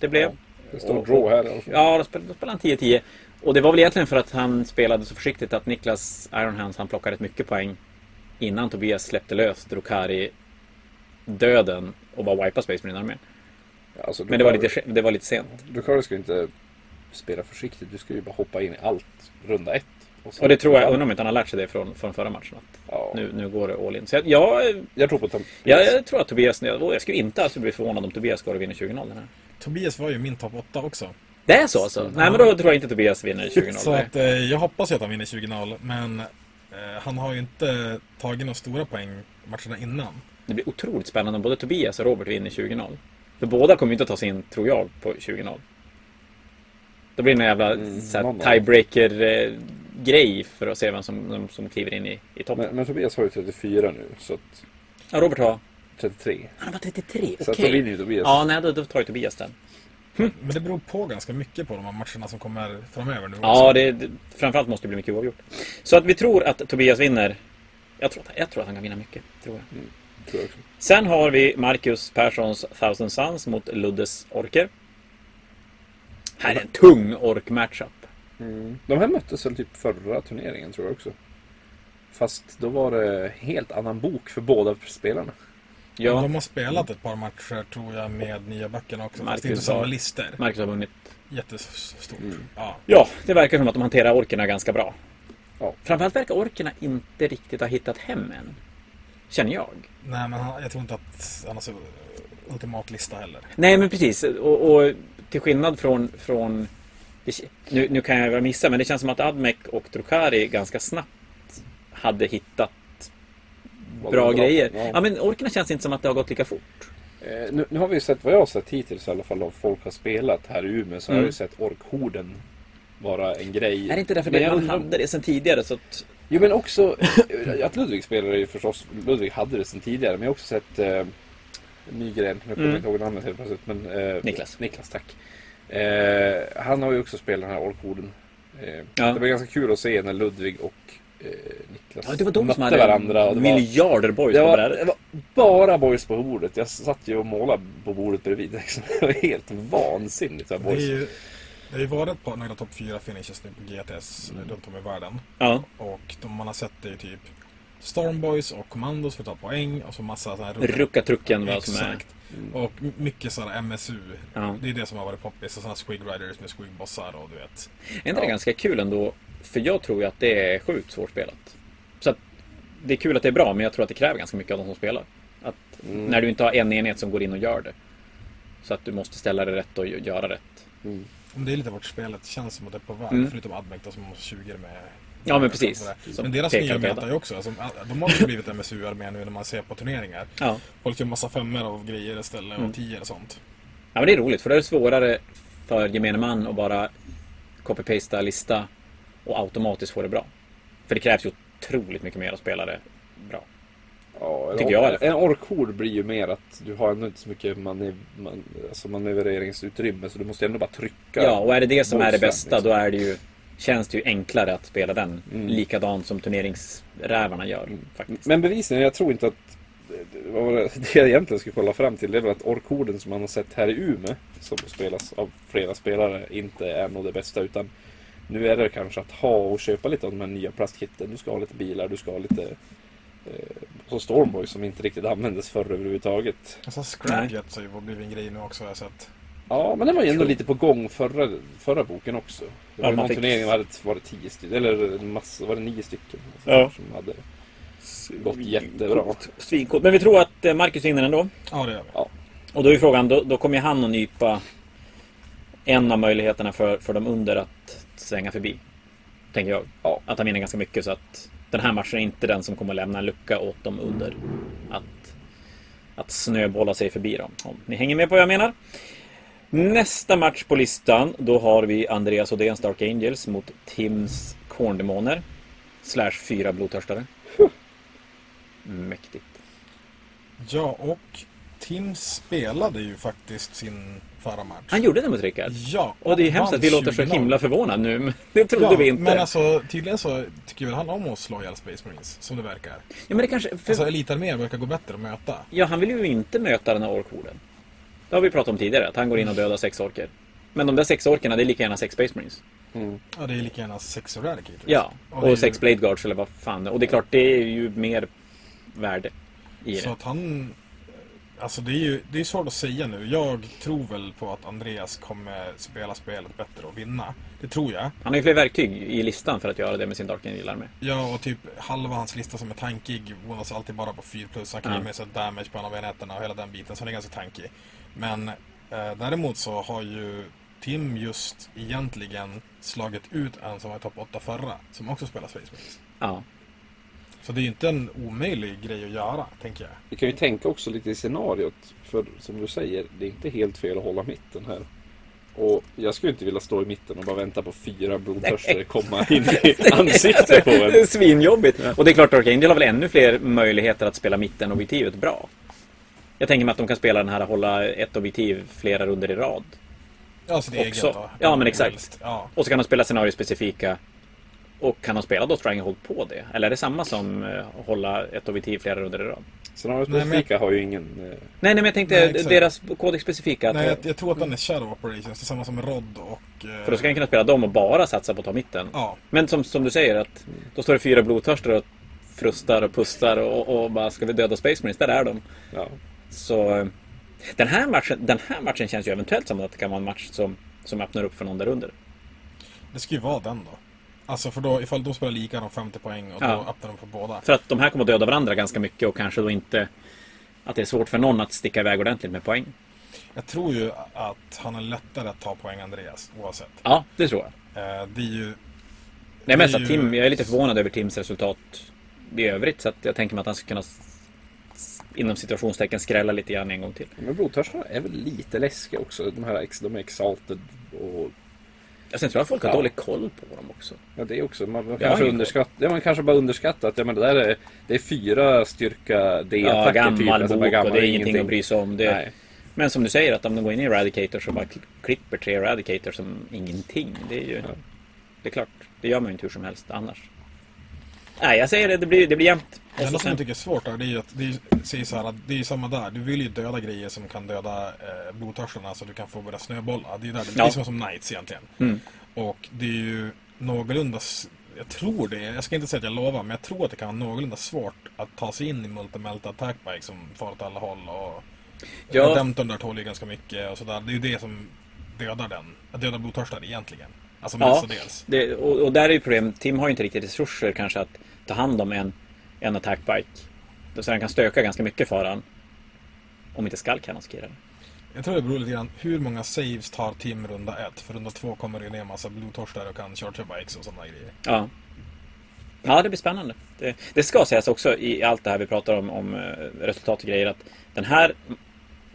S1: Det blev.
S2: Det står draw här i alla fall.
S1: Ja, då spelade, då spelade han 10-10. Och det var väl egentligen för att han spelade så försiktigt att Niklas Iron Hands, han plockade rätt mycket poäng innan Tobias släppte lös Drukari döden och bara wipa Space Marine armén.
S2: Alltså,
S1: Men det var lite, det var lite sent.
S2: Kan ju inte spela försiktigt. Du ska ju bara hoppa in i allt runda ett. Sen-
S1: Och det tror jag, undrar om inte han har lärt sig det från, från förra matchen. Att
S2: Ja.
S1: nu, nu går det all in. Så jag, jag,
S2: Jag tror på Tom.
S1: jag, jag tror att Tobias, och jag skulle inte alls bli förvånad om Tobias går och vinner 20-0 den här.
S3: Tobias var ju min topp 8 också.
S1: Det är så alltså? Nej men då tror jag inte Tobias vinner 20-0.
S3: Så att eh, jag hoppas ju att han vinner 20-0, men eh, han har ju inte tagit några stora poäng matcherna innan.
S1: Det blir otroligt spännande om både Tobias och Robert vinner 20-0. För båda kommer ju inte att ta sig in, tror jag, på 20-0. Då blir det en jävla
S2: Mm,
S1: så här tiebreaker-grej för att se vem som, vem som kliver in i, i toppen.
S2: Men, men Tobias har ju 34 nu. Så att
S1: Ja, Robert har...
S2: 33.
S1: Han var 33,
S2: Så att då vinner ju Tobias.
S1: Ja, nej, då, då tar ju Tobias den.
S3: Men det beror på ganska mycket på de här matcherna som kommer framöver nu
S1: Ja, det, det, framförallt måste det bli mycket oavgjort. Så att vi tror att Tobias vinner. Jag tror att, jag tror att han kan vinna mycket. Tror jag.
S2: Tror jag.
S1: Sen har vi Marcus Perssons Thousand Suns mot Luddes Orker. Här är en tung ork-matchup.
S2: Mm. De här möttes väl typ förra turneringen tror jag också. Fast då var det helt annan bok för båda spelarna.
S3: Ja. De har spelat ett par matcher tror jag med nya böckerna också. fast
S1: Marcus
S3: det är inte samma
S1: har-
S3: lister.
S1: Marcus har vunnit.
S3: Jättestort.
S2: Mm.
S3: Ja.
S1: Ja, det verkar som att de hanterar orkerna ganska bra.
S2: Ja.
S1: Framförallt verkar orkerna inte riktigt ha hittat hem än. Känner jag.
S3: Nej, men jag tror inte att han har så ultimat lista heller.
S1: Nej, men precis. Och, och till skillnad från... från det, nu, nu kan jag missa, men det känns som att Admec och Drukari ganska snabbt hade hittat bra
S2: bra.
S1: grejer.
S2: Ja.
S1: Ja. men orkerna känns inte som att det har gått lika fort.
S2: Eh, nu, nu har vi sett, vad jag har sett hittills i alla fall av folk har spelat här i Umeå så har
S1: Mm.
S2: jag ju sett orkhorden vara en grej.
S1: Är det inte därför
S2: Men
S1: det man hade det sedan tidigare? Så att,
S2: Jo men också att Ludvig spelade ju förstås, Ludvig hade det sedan tidigare men jag har också sett eh, Nygren, nu kommer
S1: Mm.
S2: jag inte ihåg namnet helt plötsligt men eh,
S1: Niklas.
S2: Niklas, tack. Eh, han har ju också spelat den här orkhorden. Eh,
S1: Ja.
S2: Det var ganska kul att se när Ludvig och eh, Niklas
S1: ja, det var de som
S2: mötte
S1: hade
S2: varandra. Och det, var,
S1: miljarder boys
S2: det,
S1: på
S2: var,
S1: brädet.
S2: det var bara boys på bordet. Jag satt ju och målade på bordet bredvid. Liksom. (laughs) Det var helt vansinnigt. vad
S3: Det, är
S2: Boys.
S3: ju, det har ju varit par några topp 4 finishes nu på GTS
S2: Mm.
S3: runt om i världen.
S1: Ja.
S3: Och de man har sett det är ju typ Stormboys och Commandos för att ta poäng och så massa sådana här
S1: Rucka-trucken var som är...
S3: Exakt. Och mycket sådana MSU.
S1: Ja.
S3: Det är det som har varit poppis. Och sådana Squig Riders med Squig Bossar och du vet.
S1: Är inte det ganska kul ändå? För jag tror ju att det är sjukt svårspelat. Så att det är kul att det är bra, men jag tror att det kräver ganska mycket av de som spelar. Att
S2: Mm.
S1: När du inte har en enhet som går in och gör det. Så att du måste ställa det rätt och göra rätt.
S2: Mm.
S3: Om det är lite vart spelet känns som att det är på väg.
S1: Mm.
S3: Förutom Admec då som måste 20 med.
S1: Ja, men precis.
S3: Men deras nya meta är ju också. Alltså, de har ju blivit MSU-armé nu när man ser på turneringar.
S1: Ja.
S3: Folk gör massa femmor av grejer istället
S1: Mm.
S3: och tior och sånt.
S1: ja, men det är roligt för då är det svårare för gemene man att bara copy-pasta lista och automatiskt få det bra. För det krävs ju otroligt mycket mer att spela det bra.
S2: Ja, en,
S1: Tycker jag
S2: en orkhord blir ju mer att du har ändå inte så mycket manev, man, alltså manövreringsutrymme så du måste ändå bara trycka.
S1: Ja, och är det det som är det bästa
S2: liksom.
S1: då är det ju Känns det ju enklare att spela den
S2: Mm.
S1: likadant som turneringsrävarna gör faktiskt.
S2: Men bevisligen, jag tror inte att vad var det, (laughs) det jag egentligen skulle kolla fram till det är väl att orkhorden som man har sett här i Umeå som spelas av flera spelare inte är nog det bästa utan nu är det kanske att ha och köpa lite av de här nya plastkitten. Du ska ha lite bilar, du ska ha lite eh, så Stormboy som inte riktigt användes förr överhuvudtaget.
S3: Alltså Scrapjets har ju blivit en grej nu också har jag sett.
S2: Ja, men den var ju ändå lite på gång förra, förra boken också. Det
S1: Ja,
S2: var ju
S1: man
S2: någon
S1: fick-
S2: turnering var det, var det tio stycken, eller en massa, var det nio stycken?
S1: Ja.
S2: Som hade gått jättebra.
S1: Svincoolt. Men vi tror att eh, Marcus vinner ändå.
S3: Ja, det gör vi.
S1: Och då är frågan, då, då kommer ju han att nypa en av möjligheterna för, för dem under att svänga förbi. Tänker jag.
S2: Ja.
S1: Att han vinner ganska mycket så att den här matchen är inte den som kommer att lämna en lucka åt dem under. Att, att snöbolla sig förbi dem. Om ni hänger med på vad jag menar. Nästa match på listan, då har vi Andreas Odéns Dark Angels mot Tims Korndemoner. Slash fyra blodtörstare. Mäktigt.
S3: Ja, och Tim spelade ju faktiskt sin förra match.
S1: Han gjorde det mot Rickard.
S3: Ja,
S1: Och det är hemskt att vi låter så
S3: 20-0.
S1: himla förvånade nu. men (laughs) Det trodde
S3: Ja,
S1: vi inte.
S3: men alltså tydligen så tycker väl han om att slå ihjäl Space Marines, som det verkar.
S1: ja, men det kanske... För,
S3: Alltså elitarméer verkar gå bättre att möta.
S1: ja, han vill ju inte möta den här orkhorden. Det har vi pratat om tidigare, att han går in och dödar sex orker. Men de där sex orkerna, det är lika gärna sex Space Marines.
S2: Mm.
S3: Ja, det är lika gärna sex Eradicators.
S1: Ja,
S3: det
S1: och,
S3: är ju-
S1: sex Blade Guards eller vad fan. Och det är klart, det är ju mer värde i
S3: Så
S1: det.
S3: att han... Alltså det är ju det är svårt att säga nu. Jag tror väl på att Andreas kommer spela spelet bättre och vinna. Det tror jag.
S1: Han har ju fler verktyg i listan för att göra det med sin Dark Angel-armé.
S3: Ja, och typ halva hans lista som är tankig bonus alltid bara på 4 plus. Han kan ge med sig damage på en av enheterna och hela den biten, så han är ganska tankig. Men eh, däremot så har ju Tim just egentligen slagit ut en som var i topp 8 förra, som också spelar Space Marines.
S1: Ja.
S3: Så det är ju inte en omöjlig grej att göra, tänker jag.
S2: Vi kan ju tänka också lite i scenariot. För som du säger, det är inte helt fel att hålla mitten här. Och jag skulle inte vilja stå i mitten och bara vänta på fyra blodtörster komma in i ansiktet på
S1: Det är
S2: en. (laughs)
S1: svinjobbigt. Och det är klart, Dark Angel har väl ännu fler möjligheter att spela mitten objektivet bra. Jag tänker mig att de kan spela den här hålla ett objektiv flera runder i rad.
S3: Ja, sitt eget då.
S1: Ja, men exakt.
S3: Ja.
S1: Och så kan de spela scenariospecifika. Och kan de spela då Stranglehold på det? Eller är det samma som eh, hålla ett objektiv flera runder i rad?
S2: Scenariospecifika har ju ingen... eh,
S1: Nej, nej men jag tänkte
S3: Nej,
S1: deras kodex-specifika.
S3: Nej, jag,
S1: Att,
S3: jag tror att den är Shadow Operations tillsammans med Rod och... eh,
S1: för då ska han kunna spela dem och bara satsa på att ta mitten.
S3: Ja,
S1: Men som, som du säger, att då står det fyra blodtörstar och frustar och pustar och, och bara ska vi döda Space Marines? Där är de.
S2: Ja.
S1: Så den här, matchen, den här matchen känns ju eventuellt som att det kan vara en match som, som öppnar upp för någon där under.
S3: det ska ju vara den då. Alltså för då, ifall de spelar lika de 50 poäng och
S1: Ja.
S3: då öppnar de för båda.
S1: För att de här kommer att döda varandra ganska mycket och kanske då inte att det är svårt för någon att sticka iväg ordentligt med poäng.
S3: Jag tror ju att han är lättare att ta poäng Andreas, oavsett.
S1: Ja, det tror jag.
S3: Eh, det är ju...
S1: Det är att
S3: ju-
S1: Tim, jag är lite förvånad över Tims resultat i övrigt. Så att jag tänker mig att han ska kunna inom situationstecken skrälla lite grann en gång till.
S2: Men blodtörstarna är väl lite läskiga också. De här de är exalted och...
S1: Jag sen tror jag folk har
S2: Ja.
S1: dålig koll på dem också.
S2: Ja, det är också... Man, man kanske underskattar... Ja, man kanske bara underskattar att ja, men det där är... Det är fyra styrka D-attacker
S1: Ja, gammal
S2: typ. Alltså,
S1: bok
S2: gammal,
S1: och det är ingenting att bry sig om. Det,
S2: Nej.
S1: men som du säger, att om de går in i Eradicator så bara kl- klipper tre Eradicator som ingenting. Det är ju...
S2: Ja.
S1: Det är klart, det gör man ju inte hur som helst annars. Nej, jag säger det, det blir, det blir jämnt.
S3: Det enda som jag
S1: sen,
S3: tycker är svårt där, det är ju att det är, så här, att det är samma där. Du vill ju döda grejer som kan döda eh, blodtörstarna så du kan få börja snöbolla. Det är där, det är
S1: Ja.
S3: som, som Knights egentligen.
S1: Mm.
S3: Och det är ju någorlunda, jag tror det, jag ska inte säga att jag lovar, men jag tror att det kan vara någorlunda svårt att ta sig in i Multimelt Attack Bike som far åt alla håll. Och
S1: Ja.
S3: Redemptorn där tål ju ganska mycket och sådär. Det är ju det som dödar den. Att döda blodtörstar egentligen. Alltså
S1: Ja.
S3: mestadels.
S1: det, och, och där är ju problemet, Tim har ju inte riktigt resurser kanske att ta hand om en, en attackbike. Så han kan stöka ganska mycket för han. Om inte Skall kan den.
S3: Jag tror det beror lite grann hur många saves tar Tim runda ett. För runda två kommer det ner en massa blodtorstar och kan charge bikes och sådana grejer.
S1: Ja. Ja, det blir spännande. Det, det ska sägas också i allt det här vi pratar om, om eh, resultat och grejer att den här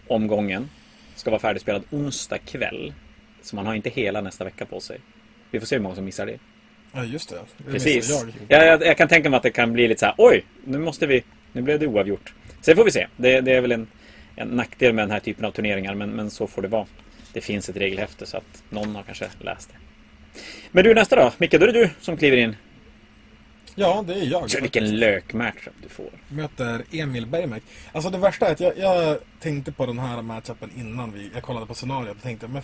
S1: omgången ska vara färdigspelad onsdag kväll. Så man har inte hela nästa vecka på sig. Vi får se hur många som missar det.
S3: Ja, just det. det
S1: Precis.
S3: Jag.
S1: Jag, jag, jag kan tänka mig att det kan bli lite så här, oj, nu måste vi, nu blev det oavgjort. Sen får vi se. Det, det är väl en, en nackdel med den här typen av turneringar, men, men så får det vara. Det finns ett regelhäfte så att någon har kanske läst det. Men du nästa då, Micke, då är det du som kliver in.
S3: Ja, det är jag.
S1: Så vilken lökmatchup du får.
S3: möter Emil Bergmark. Alltså det värsta är att jag, jag tänkte på den här matchupen innan vi, jag kollade på scenariot och tänkte men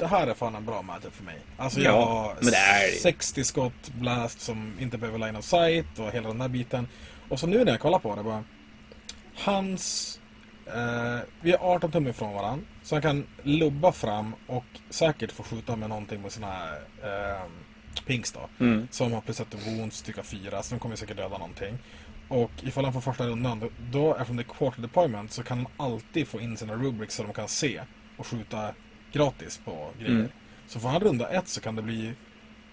S3: det här är fan en bra matchup för mig. Alltså jag
S1: Ja,
S3: har
S1: är det.
S3: 60 skott blast som inte behöver line of sight och hela den där biten. Och så nu när jag kollar på det bara. Hans... Eh, vi är 18 tum ifrån varandra. Så han kan lubba fram och säkert få skjuta med någonting med sina eh, pinks då.
S1: Mm.
S3: Som har plus ett wounds, styrka 4, så de kommer säkert döda någonting. Och ifall han får första rundan, då, då eftersom det är quarter deployment så kan han alltid få in sina rubrics så de kan se och skjuta gratis på grejer.
S1: Mm.
S3: Så får han runda ett så kan det bli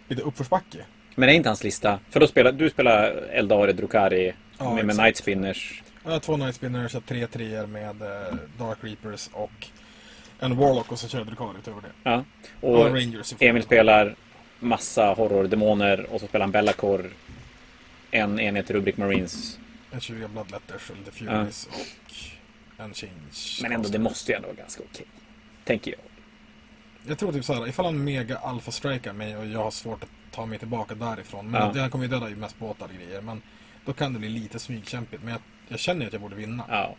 S3: lite uppförsbacke.
S1: Men är inte hans lista... För då spelar, du spelar Eldare Drukari
S3: Ja,
S1: med, med. Night Spinners.
S3: Jag har två Night Spinners, jag har tre treor med eh, Dark Reapers och en Warlock och så kör jag Drukari utöver det.
S1: Ja.
S3: Och,
S1: Och
S3: Rangers.
S1: Emil spelar massa horror-demoner och så spelar han Bellacor. En enhet Rubrik Marines.
S3: En 20 Bloodletters och lite Furies och en Change.
S1: Men ändå, det måste ju ändå vara ganska okej. Tänker jag.
S3: Jag tror typ såhär, ifall han mega alpha strikar mig och jag har svårt att ta mig tillbaka därifrån. Men
S1: Ja.
S3: han kommer ju döda ju mest båtar och grejer. Men då kan det bli lite smygkämpigt. Men jag, jag känner att jag borde vinna.
S1: Ja.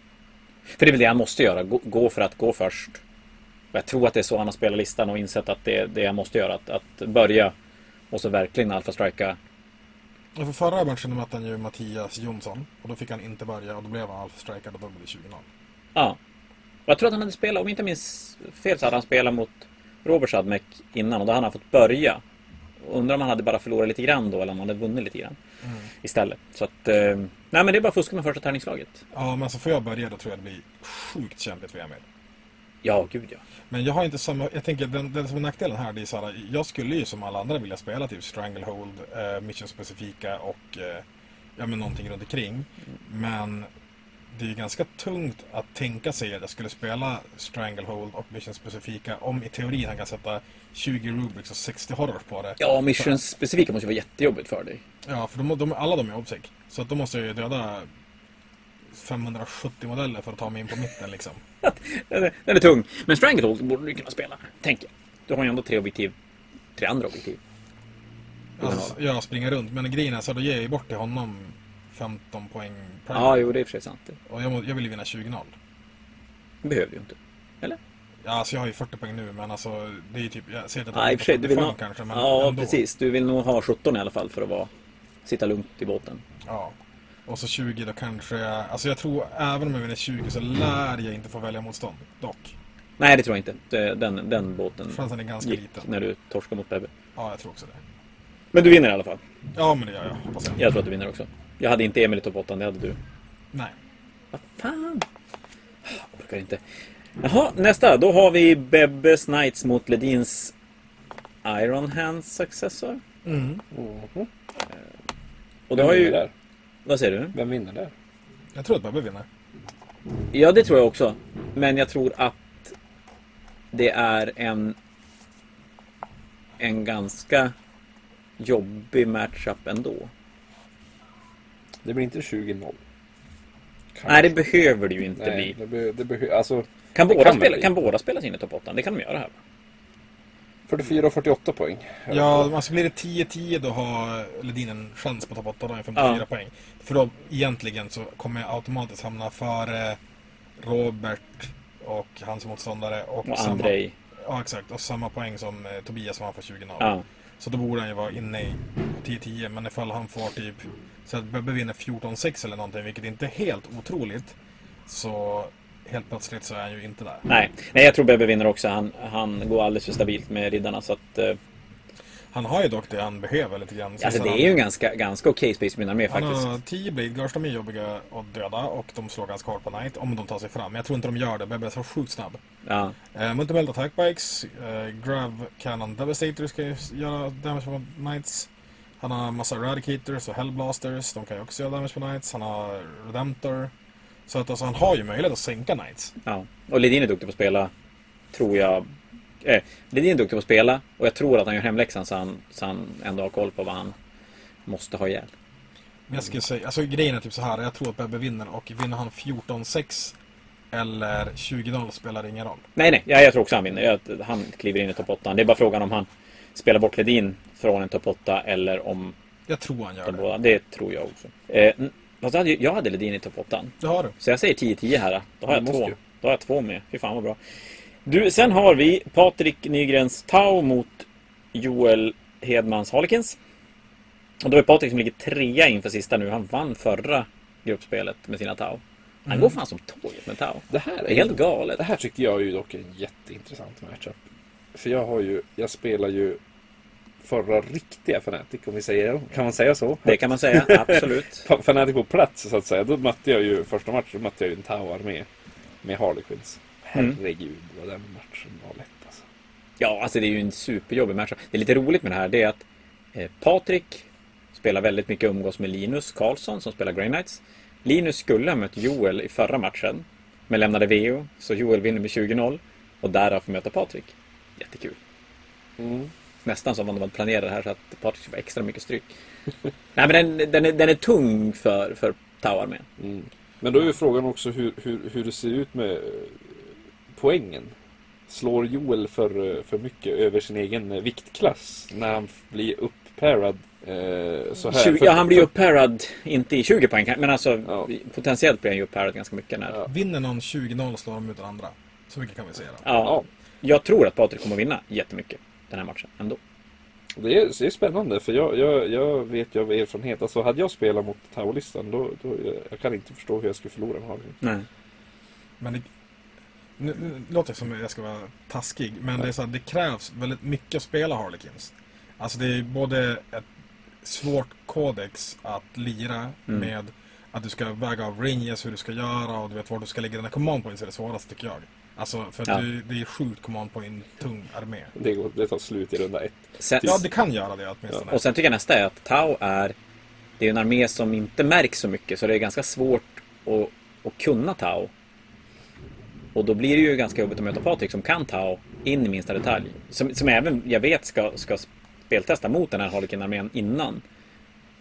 S1: För det är väl det han måste göra. Gå, gå för att gå först. Och jag tror att det är så han har spelat listan och insett att det är det jag måste göra. Att, att börja och så verkligen alfa-strika.
S3: Och för förra matchen mötte han ju Mattias Jonsson. Och då fick han inte börja och då blev han alpha strikad och då blev det 20-0.
S1: Ja. Och jag tror att han hade spelat, om jag inte minns fel, så hade han spelat mot Robert Sadmek innan och då hade han fått börja. Undrar om han hade bara förlorat lite grann då eller om han hade vunnit lite grann
S3: Mm.
S1: istället. Så att, eh, nej men det är bara att fuska med första tärningslaget.
S3: Ja, men så får jag börja då tror jag det blir sjukt kämpigt för Emil.
S1: Ja, gud ja.
S3: Men jag har inte samma, jag tänker den, den som är nackdelen här det är såhär, jag skulle ju som alla andra vilja spela typ Stranglehold, eh, Mission specifika och eh, ja men någonting runt omkring. Men det är ganska tungt att tänka sig att jag skulle spela Stranglehold och Mission specifika om i teorin han kan sätta 20 rubrics och 60 horrors på det.
S1: Ja, missions specifika måste ju vara jättejobbigt för dig.
S3: Ja, för de, de, alla de är obsec. Så att då måste jag ju döda 570 modeller för att ta mig in på mitten liksom. (laughs)
S1: Den är, den är tung. Men Stranglehold borde du kunna spela, tänker jag. Du har ju ändå tre objektiv. Tre andra objektiv.
S3: Alltså, jag springer runt, men grejen är så då ger jag ju bort till honom 15 poäng per.
S1: Ja, jo, det är i och för sig sant.
S3: Och jag, jag vill ju vinna 20-0.
S1: Det behöver du ju inte. Eller?
S3: Ja, alltså jag har ju 40 poäng nu, men alltså det är typ, jag ser att jag
S1: Ja, i och för sig. Du vill
S3: 45
S1: ha...
S3: kanske, men
S1: Ja,
S3: ändå.
S1: precis. Du vill nog ha 17 i alla fall för att vara... Sitta lugnt i båten.
S3: Ja. Och så 20 då kanske jag, alltså jag tror även om jag vinner 20 så lär jag inte få välja motstånd. Dock.
S1: Nej, det tror jag inte. Det- Den, den båten
S3: Chansen är ganska
S1: gick
S3: liten.
S1: när du torskade mot Bebbe.
S3: Ja, jag tror också det.
S1: Men du vinner i alla fall.
S3: Ja, men det gör jag, hoppas jag.
S1: Jag tror att du vinner också. Jag hade inte Emil i topp 8, det hade du.
S3: Nej.
S1: Vad fan? Jag orkar inte. Jaha, nästa. Då har vi Bebbes Knights mot Ledins Iron Hands successor.
S3: Mm.
S2: Mhm.
S1: Och
S2: Vem
S1: har ju...
S2: där?
S1: Vad säger du?
S2: Vem vinner där?
S3: Jag tror att Bebbe vinner.
S1: Ja, det tror jag också. Men jag tror att det är en en ganska jobbig matchup ändå.
S2: Det blir inte 20-0. Kanske.
S1: Nej, det behöver det ju inte
S2: Nej,
S1: bli.
S2: det, be, det behö, alltså
S1: Kan
S2: det
S1: båda,
S2: kan
S1: spela,
S2: bli.
S1: kan båda spela sin i topp 8? Det kan de göra här. va?
S2: 44 och 48 poäng.
S3: Ja, alltså blir det 10-10 då har Ledin en chans på topp 8, då har han 54
S1: Ja.
S3: poäng. För då egentligen så kommer jag automatiskt hamna före Robert och hans motståndare. Och,
S1: Och
S3: samma,
S1: Andrei.
S3: Ja, exakt. Och samma poäng som eh, Tobias som han får 20 0
S1: Ja.
S3: Så då borde han ju vara inne i 10-10. Men ifall han får typ så att Bebbe vinner 14-6 eller någonting, vilket inte är helt otroligt. Så helt plötsligt så är han ju inte där.
S1: Nej. Nej, jag tror Bebbe vinner också. Han, han går alldeles för stabilt med riddarna. Så att, eh,
S3: Han har ju dock det han behöver lite grann.
S1: alltså, det är ju en ganska, ganska okej Space Marine med
S3: Han
S1: faktiskt.
S3: har 10 Blade Guards, de är jobbiga att döda och de slår ganska hårt på Knight om de tar sig fram. Jag tror inte de gör det, Bebbe är så sjukt snabb.
S1: Ja.
S3: Eh, Multimelt Attack Bikes, eh, Grav Cannon Devastator ska göra damage på Knights. Han har massa Eradicators och Hellblasters, de kan ju också göra damage på Knights. Han har Redemptor. Så att alltså, han har ju möjlighet att sänka Knights.
S1: ja. Och Ledin är duktig på att spela. Tror jag. Eh, Ledin är duktig på att spela. Och jag tror att han gör hemläxan så han, så han ändå har koll på vad han måste ha ihjäl.
S3: Men jag skulle säga, alltså grejen är typ så här. jag tror att Bebbe vinner och vinner han 14-6 eller 20-0 spelar ingen roll.
S1: Nej, nej. Jag, jag tror också han vinner. Jag, han kliver in i topp 8. Det är bara frågan om han spelar bort Ledin från en topp 8 eller om
S3: Jag tror han gör
S1: de
S3: det.
S1: båda. Det tror jag också. Eh, fast jag hade, jag hade Ledin i topp 8.
S3: Det har du.
S1: Så jag säger 10-10 här. Då har jag två.
S2: ju.
S1: Då har jag två med. Fy fan vad bra. Du, sen har vi Patrik Nygrens Tau mot Joel Hedmans Harlequins. Och då är Patrik som ligger trea inför sista nu. Han vann förra gruppspelet med sina Tau. Han
S3: Mm.
S1: går fan som tåget med Tau.
S2: Det här
S1: Det är helt galet.
S2: Det här tycker jag är ju dock en jätteintressant matchup. För jag har ju, jag spelar ju förra riktiga Fnatic om vi säger Kan man säga så?
S1: Det kan man säga, (laughs) absolut.
S2: Fnatic på plats så att säga. Då mötte jag ju första matchen då mötte jag ju en Tau-armé med Harlequins.
S1: Mm.
S2: Herregud vad den matchen var lätt alltså.
S1: Ja, alltså det är ju en superjobbig match. Det är lite roligt med det här, det är att eh, Patrik spelar väldigt mycket umgås med Linus Karlsson som spelar Grey Knights. Linus skulle ha mött Joel i förra matchen, men lämnade VO, så Joel vinner med 20-0 och därav får möta Patrik. Jättekul.
S2: Mm.
S1: Nästan som om de hade planerat det här så att Patrik skulle få extra mycket stryk. (laughs) Nej, men den, den, är, den är tung för, för Tau-armén.
S2: Mm. Men då är ju frågan också hur, hur, hur det ser ut med eh, poängen. Slår Joel för, eh, för mycket över sin egen eh, viktklass när han blir uppparad eh, så här?
S1: 20,
S2: För-
S1: ja, han blir ju upphärad, inte i 20 poäng, men alltså
S2: Ja.
S1: potentiellt blir han ju upphärad ganska mycket. När,
S2: Ja.
S3: Vinner någon 20-0 slår de ut den andra. Så mycket kan vi säga. Då.
S1: Ja,
S2: Ja,
S1: jag tror att Patrik kommer vinna jättemycket den här matchen ändå.
S2: det är, det är spännande för jag, jag, jag vet ju av erfarenhet. Alltså hade jag spelat mot Tau-listan då, då jag kan inte förstå hur jag skulle förlora en Harlequin.
S1: Nej.
S3: Men det, nu, nu låter det som att jag ska vara taskig, men det, är så här, det krävs väldigt mycket att spela Harlequins. Alltså det är både ett svårt kodex att lira
S1: Mm.
S3: med att du ska väga av ranges, hur du ska göra och du vet var du ska lägga dina command points är det svåraste tycker jag. Alltså för att
S1: Ja.
S3: det, det är sjukt command point tung armé.
S2: Det, går, det tar slut i runda ett.
S1: Sen,
S3: Ja, det kan göra det åtminstone.
S1: och sen tycker jag nästa är att Tau är det är en armé som inte märks så mycket så det är ganska svårt att, att kunna Tau. Och då blir det ju ganska jobbigt att möta Patrik som kan Tau in i minsta detalj. Som, som även jag vet ska, ska speltesta mot den här Harlequin-armén innan.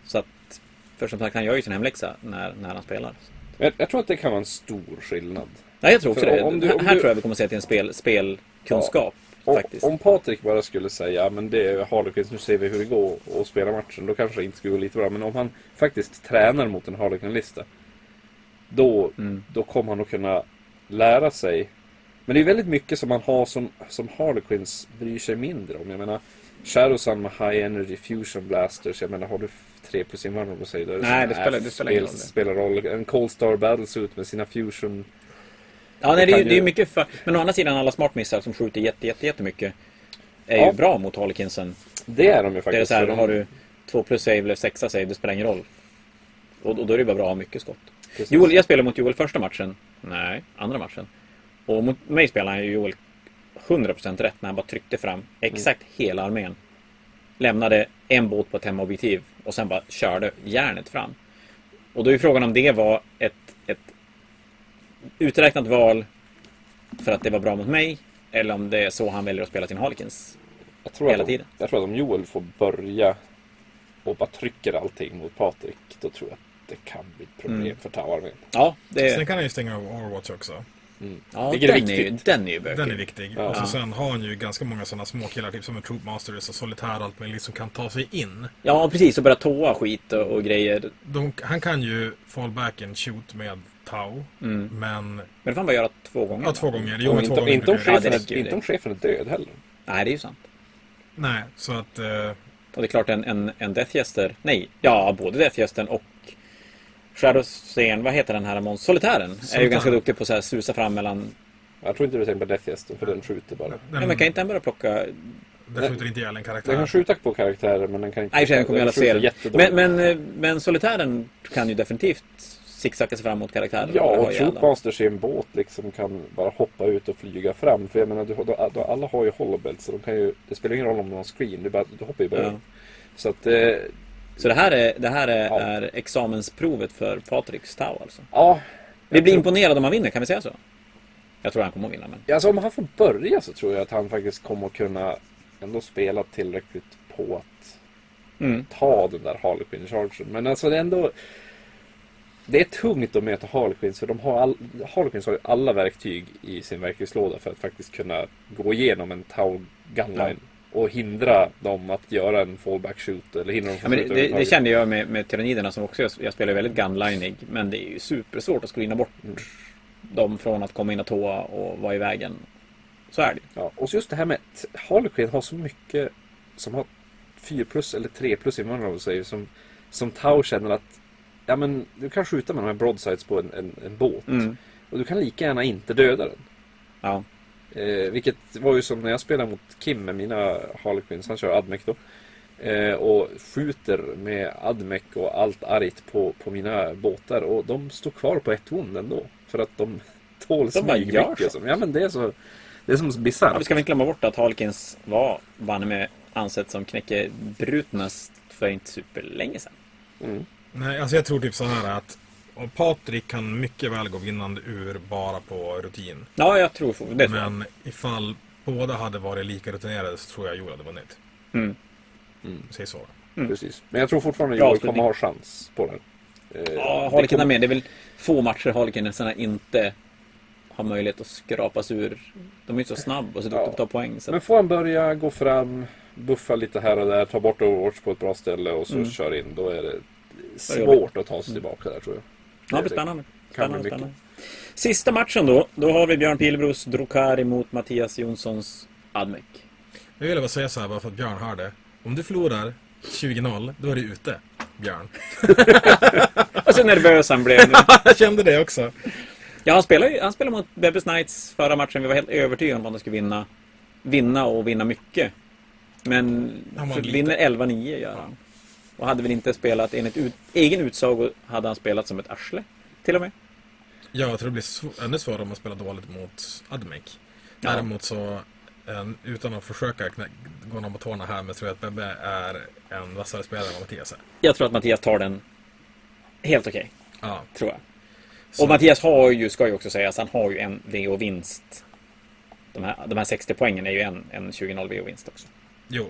S1: Så att, för som sagt han gör ju sin hemläxa när, när han spelar.
S2: Men jag tror att det kan vara en stor skillnad.
S1: Nej, jag tror också det.
S2: om du- om
S1: här
S2: du-
S1: tror jag vi kommer att se till en spel, spelkunskap.
S2: Och,
S1: faktiskt.
S2: om Patrik bara skulle säga ja, men det är Harlequins, nu ser vi hur det går och spela matchen. Då kanske det inte skulle gå lite bra. Men om han faktiskt tränar mot en Harlequin-lista. Då,
S1: Mm.
S2: då kommer han att kunna lära sig. Men det är väldigt mycket som man har som, som Harlequins bryr sig mindre om. Jag menar Shadow Sun med High Energy Fusion Blasters. Jag menar har du 3 plus invandring på sig då är
S1: Nej,
S2: så-
S1: det spelar- det spelar ingen roll.
S2: spelar roll. En Cold Star Battlesuit med sina Fusion.
S1: Ja, nej, det, är,
S2: kan
S1: ju- det är mycket för... Men å andra sidan, alla smart missar som skjuter jätte, jätte, jättemycket är
S2: Ja.
S1: ju bra mot Harlequinsen.
S2: Det är de ju
S1: Det är
S2: faktiskt.
S1: så här,
S2: de-
S1: har du två plus save eller sexa save, det spelar ingen roll. Och, och då är det bara bra att ha mycket skott.
S2: Precis.
S1: Joel, jag spelade mot Joel första matchen. Nej, andra matchen. Och mot mig spelade han ju Joel 100% rätt när han bara tryckte fram exakt hela armén. Lämnade en båt på ett hemobjektiv och sen bara körde järnet fram. Och då är frågan om det var ett uträknat val för att det var bra mot mig eller om det är så han väljer att spela sin Harlequins.
S2: Jag tror,
S1: hela
S2: att om,
S1: tiden.
S2: jag tror att om Joel får börja och bara trycker allting mot Patrik, då tror jag att det kan bli ett problem
S1: Mm.
S2: för Tau-armén.
S1: Ja, det,
S3: Sen kan han ju stänga av Overwatch också.
S1: ja
S2: Vilket är
S1: den, är ju,
S2: viktigt.
S1: den är ju bökig.
S3: Den är viktig.
S2: Ja.
S3: Och så sen har han ju ganska många sådana små killar, typ som en Troopmasters och Solitär och allt möjligt, som kan ta sig in.
S1: Ja, precis. Och börja tåa skit och, och grejer.
S3: De, han kan ju fall back and shoot med Tau,
S1: Mm.
S3: men...
S1: Men det får han bara göra två gånger.
S3: Ja, två gånger. Jo, men två
S2: inte,
S3: gånger
S2: inte, om chefen är,
S1: det.
S2: inte om chefen är död heller.
S1: Nej, det är ju sant.
S3: Nej, så att... Eh,
S1: Och det är klart en, en, en Death Jester, nej, ja, både Death Jestern och Shadowsen, vad heter den här Måns? Solitären är ju ganska duktig på att susa fram mellan...
S2: Jag tror inte du tänker på Death Gesten, för den skjuter bara.
S3: den,
S1: Nej, men kan inte den börja plocka...
S3: den skjuter inte ihjäl en
S2: Den
S3: karaktär.
S2: kan skjuta på karaktärer, men den kan inte...
S1: Nej, den kommer ju alla se
S2: skjuter
S1: den.
S2: jättedåligt.
S1: Men, men, eh, men Solitären kan ju definitivt zigzacka sig fram mot karaktärer.
S2: Ja, och. Troopmasters i en båt liksom kan bara hoppa ut och flyga fram. För jag menar, du, då, alla har ju holobelt så de kan ju... Det spelar ingen roll om de har screen, du, bara, du hoppar ju bara
S1: Ja.
S2: Så att... Eh,
S1: Så det här är, det här är,
S2: Ja.
S1: är examensprovet för Patriks Tau alltså.
S2: ja.
S1: Vi blir
S2: tror-
S1: imponerade om han vinner, kan vi säga så? Jag tror han kommer att vinna, men...
S2: Alltså om han får börja så tror jag att han faktiskt kommer att kunna ändå spela tillräckligt på att
S1: Mm.
S2: ta den där Harlequin chargen. Men alltså det är ändå... Det är tungt att möta Harlequins för de har all, Harlequins har ju alla verktyg i sin verktygslåda för att faktiskt kunna gå igenom en Tau gunline. Och hindra dem att göra en fallback shoot eller hindra dem
S1: Ja, men det, det, kände jag med, med Tyranniderna som också, jag, jag spelar väldigt gunlinig, men det är ju supersvårt att screena bort
S2: Mm.
S1: dem från att komma in och tåa och vara i vägen. Så är det
S2: Ja, och just det här med att Harlequin har så mycket som har 4 plus eller 3 plus invandrare sig som, som Tau känner att ja, men, du kan skjuta med de här broadsides på en, en, en båt
S1: mm.
S2: och du kan lika gärna inte döda den.
S1: Ja.
S2: Eh, vilket var ju som när jag spelade mot Kim med mina Harlequins, han kör Admec då. Eh, och skjuter med Admec och allt argt på, på mina båtar. Och de står kvar på ett hon ändå. För att de (laughs) tål
S1: De så.
S2: Som, ja men det är så... Det är som
S1: Ja, vi
S2: bisarrt.
S1: ska väl glömma bort att Halkins var banne med ansett som knäckebrutnast för inte superlänge sedan.
S2: Mm.
S3: Nej, alltså jag tror typ så här att och Patrik kan mycket väl gå vinnande ur bara på rutin.
S1: Ja, jag tror det. tror jag.
S3: Men ifall båda hade varit lika rutinerade så tror jag Joel hade vunnit.
S1: Mm.
S3: Säg så.
S2: Precis. Men jag tror fortfarande
S1: Bra
S2: Joel kommer ha chans på den. Eh,
S1: Ja, Harlekin
S2: kommer-
S1: är med. Det är väl få matcher Harlekin nästan inte har möjlighet att skrapas ur. De är ju så snabba och så duktiga på att ta poäng. Så
S2: Men får han börja gå fram, buffa lite här och där, ta bort Overwatch på ett bra ställe och så
S1: Mm.
S2: kör in. Då är det. Svårt att ta sig tillbaka där tror jag.
S1: Ja, det blir spännande. Spännande, spännande. Sista matchen då. Då har vi Björn Pilbros Drukari mot Mattias Jonssons Admec.
S3: Jag ville bara säga så här bara för att Björn hör det. Om du förlorar 20-0, då är du ute, Björn. (laughs)
S1: Och så nervös han blev nu. (laughs)
S3: jag kände det också.
S1: Ja, han spelade, han spelade mot Bebbes Knights förra matchen. Vi var helt övertygade om att de skulle vinna. Vinna och vinna mycket. Men vinner 11-9 gör han. Och hade väl inte spelat, enligt ut, egen utsago, hade han spelat som ett arsle. Till och med.
S3: Ja, jag tror det blir sv- ännu svårare om man spelar dåligt mot Admec.
S1: Ja.
S3: Däremot så, eh, utan att försöka gå någon på tårna här, men tror jag att Bebbe är en vassare spelare än Mattias är.
S1: Jag tror att Mattias tar den helt okej.
S3: Ja,
S1: tror jag.
S3: så,
S1: Och Mattias har ju, ska ju också sägas, han har ju en VO-vinst. De här, de här 60 poängen är ju en, en 20-0 VO-vinst också.
S3: Jo.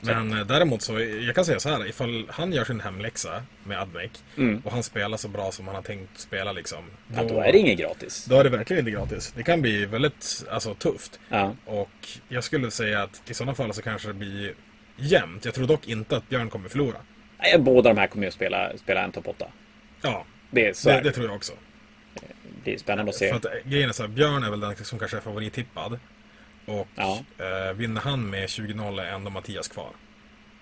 S3: Men eh, däremot så, jag kan säga så här, ifall han gör sin hemläxa med Admec
S1: Mm.
S3: och han spelar så bra som han har tänkt spela liksom.
S1: Ja, då är det inget gratis.
S3: Då är det verkligen inte gratis. Det kan bli väldigt alltså, tufft.
S1: Ja.
S3: Och jag skulle säga att i sådana fall så kanske det blir jämnt. Jag tror dock inte att Björn kommer förlora.
S1: Nej, Båda de här kommer ju att spela, spela en topp 8.
S3: Ja,
S1: Det, är
S3: det, det tror jag också.
S1: det är spännande att se.
S3: För att grejen är så här, Björn är väl den som kanske är favorittippad. Och
S1: Ja.
S3: eh, vinner han med 20-0 är ändå Mattias kvar.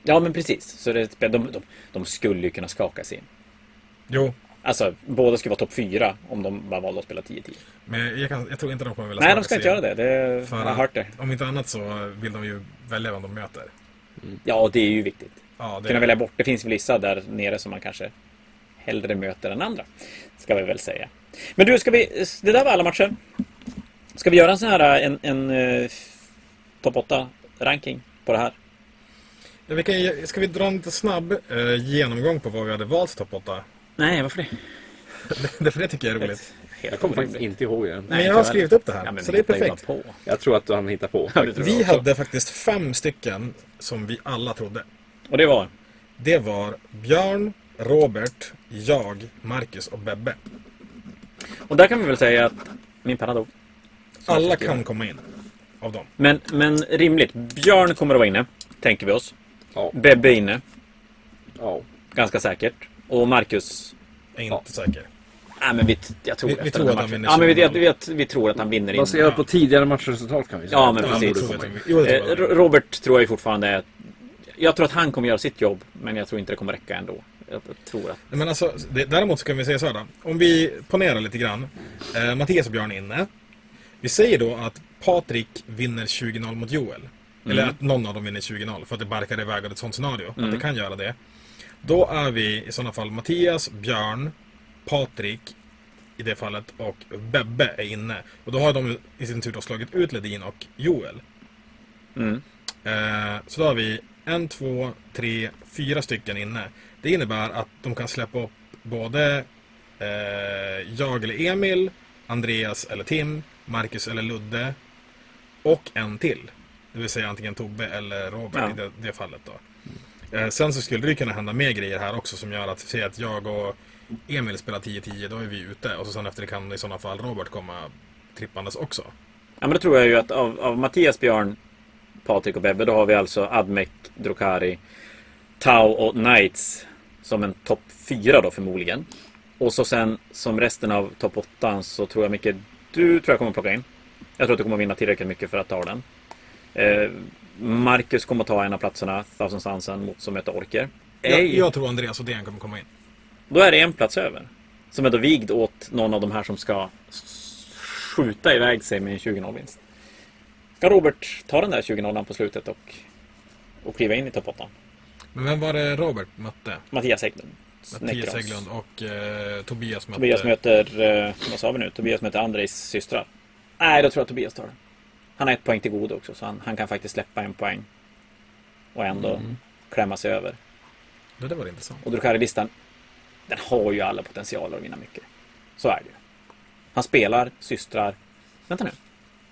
S1: Ja, men precis. Så det, de, de, de skulle ju kunna skaka sig in.
S3: Jo,
S1: Alltså, båda skulle vara topp 4 om de bara valde att spela 10-10.
S3: men jag, kan, jag tror inte de kommer vilja
S1: Nej, de ska inte göra det. det
S3: För
S1: jag har hört det.
S3: Om inte annat så vill de ju välja vem de möter.
S1: Ja, det är ju viktigt.
S3: Ja, det
S1: Kunna välja bort. Det finns väl vissa där nere som man kanske hellre möter än andra. Ska vi väl säga. Men du, ska vi... Det där var alla matcher. Ska vi göra en sån här en, en uh, topp 8-ranking på det här?
S3: Ja, vi kan, ska vi dra en lite snabb eh, genomgång på vad vi hade valt topp 8?
S1: Nej, varför det? (laughs)
S3: Därför det tycker jag är roligt.
S1: Helt
S2: Jag kommer faktiskt inte ihåg det.
S3: Men jag har skrivit upp det här,
S1: Ja, men
S3: så det är
S1: hitta
S3: perfekt.
S1: På.
S2: Jag tror att han hittar på.
S1: Ja, det tror jag
S3: Vi hade faktiskt fem stycken som vi alla trodde.
S1: Och det var?
S3: Det var Björn, Robert, jag, Marcus och Bebbe.
S1: Och där kan vi väl säga att min penna dog.
S3: Alla
S1: jag
S3: kan komma in. Av dem.
S1: Men, men rimligt. Björn kommer att vara inne, tänker vi oss.
S2: Ja,
S1: Bebbe är inne,
S2: ja.
S1: ganska säkert. Och Marcus
S3: Jag är inte
S2: Ja.
S3: säker.
S1: Nej men vi, jag tror
S3: Vi- vi tror
S1: den här
S3: att han
S1: matchen.
S3: vinner
S1: Ja men vi,
S3: 20-0.
S1: vi, vi tror att han vinner in.
S2: Baserat på tidigare matchresultat kan vi säga.
S1: Ja, men precis.
S3: jag det
S1: Eh,
S3: jag.
S1: Robert tror jag ju fortfarande är... Jag tror att han kommer göra sitt jobb, men jag tror inte det kommer räcka ändå. Jag tror att...
S3: Nej, Men alltså, det, däremot så kan vi säga så här då. Om vi ponerar lite grann. Eh, Mattias och Björn är inne. Vi säger då att Patrik vinner 20-0 mot Joel. Eller att någon av dem vinner 20-0 för att det barkar iväg av ett sånt scenario. Att det kan göra det. Då är vi i sådana fall Mattias, Björn, Patrik i det fallet och Bebbe är inne. Och då har de i sin tur då slagit ut Ledin och Joel.
S1: Mm.
S3: Eh, så då har vi en, två, tre, fyra stycken inne. Det innebär att de kan släppa upp både eh, jag eller Emil, Andreas eller Tim, Marcus eller Ludde och en till. Det vill säga antingen Tobbe eller Robert
S1: Ja.
S3: i det, det fallet då. Eh, sen så skulle det kunna hända mer grejer här också som gör att, säg att jag och Emil spelar 10-10, då är vi ute. Och så sen efter det kan i sådana fall Robert komma trippandes också.
S1: Ja men då tror jag ju att av, av Mattias, Björn, Patrik och Bebbe, då har vi alltså Admec, Drukari, Tau och Knights som en topp fyra då förmodligen. Och så sen som resten av topp 8 så tror jag mycket du tror jag kommer plocka in. Jag tror att du kommer vinna tillräckligt mycket för att ta den. Eh, Marcus kommer ta en av platserna, Thousand Sunsen mot som möter Orker.
S3: Jag, jag tror Andreas Odén kommer komma in.
S1: Då är det en plats över. Som är då vigd åt någon av de här som ska skjuta iväg sig med en 20-0 vinst. Ska Robert ta den där 20-0 på slutet och, och kliva in i topp 8?
S3: Men vem var det Robert mötte?
S1: Mattias Hägglund.
S3: Mattias. Hägglund och eh, Tobias mötte...
S1: Tobias möter, eh, vad sa vi nu? Tobias möter Andrejs systrar. Nej, då tror jag Tobias tar det. Han har ett poäng till godo också, så han, han kan faktiskt släppa en poäng. Och ändå
S2: Mm.
S1: klämma sig över.
S3: Det där var intressant.
S1: Och Drukari-listan, den har ju alla potentialer att vinna mycket. Så är det ju. Han spelar systrar. Vänta nu.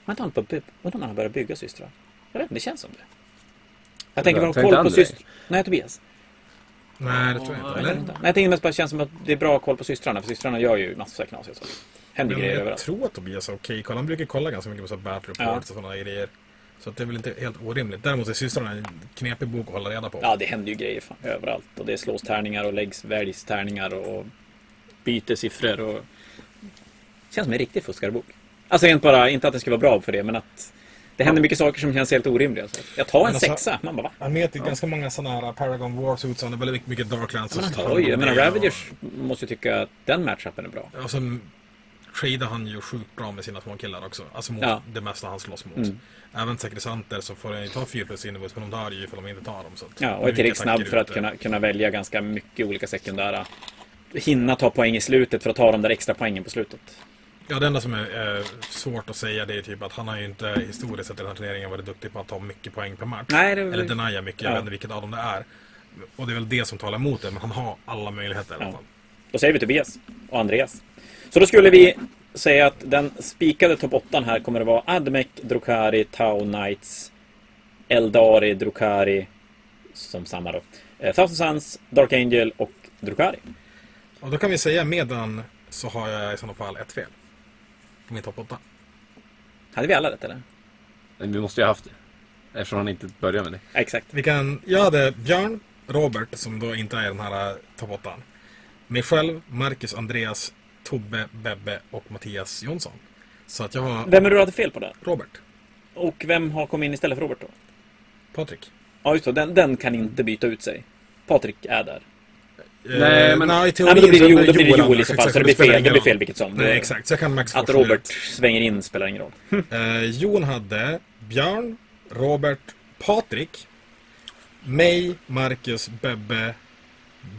S1: Har inte han, på, undrar om han har börjat bygga systrar? Jag vet inte, det känns som det. Jag tänker,
S2: Tänkte
S1: har koll på systrar? Nej, Tobias.
S3: Nej, det tror jag inte.
S1: Jag
S3: Eller?
S1: inte. Nej, jag tänker mest bara det känns som att det är bra koll på systrarna, för systrarna gör ju massor av knasiga saker. Händer
S3: Men
S1: grejer
S3: jag
S1: överallt.
S3: tror att Tobias är okej. Kolla, Han brukar kolla ganska mycket på så battle reports
S1: Ja.
S3: och sådana grejer. Så det är väl inte helt orimligt. Däremot är systrarna en knepig bok att hålla reda på.
S1: Ja, det händer ju grejer fan, överallt. Och det slås tärningar och läggs väljs tärningar och byter siffror och... Känns som en riktig fuskarbok. Alltså rent bara, inte att det ska vara bra för det, men att det händer mycket saker som känns helt orimliga. Så jag tar en
S3: alltså-
S1: sexa. Man bara va?
S3: Han med till ganska många sådana här Paragon Warsuits. Han är väldigt mycket Darklands.
S1: Men
S3: och
S1: han
S3: tar
S1: ju, jag menar Ravagers måste ju tycka att den matchupen är bra.
S3: Och, och sen tradar han ju sjukt bra med sina små killar också. Alltså mot
S1: Ja.
S3: det mesta han slåss mot.
S1: Mm.
S3: Även sekresanter så får han ju ta 4 plus invoice, men de tar ju ifall de inte tar dem. Så
S1: Ja, och är tillräckligt snabb för att kunna, kunna välja ganska mycket olika sekundära. Hinna ta poäng i slutet för att ta de där extra poängen på slutet.
S3: Ja, det enda som är eh, svårt att säga det är typ att han har ju inte historiskt sett i den här turneringen varit duktig på att ta mycket poäng per match.
S1: Nej, det
S3: Eller denia mycket, jag
S1: Ja.
S3: vet inte vilket av dem det är. Och det är väl det som talar emot det, men han har alla möjligheter i alla fall.
S1: Då säger vi Tobias och Andreas. Så då skulle vi säga att den spikade topp 8 här kommer att vara Admec, Drukari, Tau Knights, Eldari, Drukari, som samma då. Eh, Thousand Suns, Dark Angel och Drukari.
S3: Och då kan vi säga medan så har jag i sådana fall ett fel. På min topp 8.
S1: Hade vi alla rätt eller?
S2: Men vi måste ju ha haft det. Eftersom han inte börjar med det.
S1: Exakt.
S3: Vi kan, jag hade Björn, Robert, som då inte är den här eh, topp 8. Mig själv, Marcus, Andreas, Tobbe, Bebbe och Mattias Jonsson. Så att jag har
S1: Vem är du hade fel på där?
S3: Robert,
S1: Och vem har kommit in istället för Robert då?
S3: Patrik.
S1: Ja, just det. Den, den kan inte byta ut sig. Patrik är där.
S2: Nej, men-
S3: nej,
S1: Nej, men då blir det, jo, då blir det
S3: Joel
S1: i så fall. Så det blir fel, det blir fel vilket som.
S3: Nej, exakt, så jag kan max
S1: Att Robert
S3: ut.
S1: svänger in spelar ingen roll. (laughs) (laughs)
S3: Eh, Jon hade Björn, Robert, Patrik, mig, Marcus, Bebbe,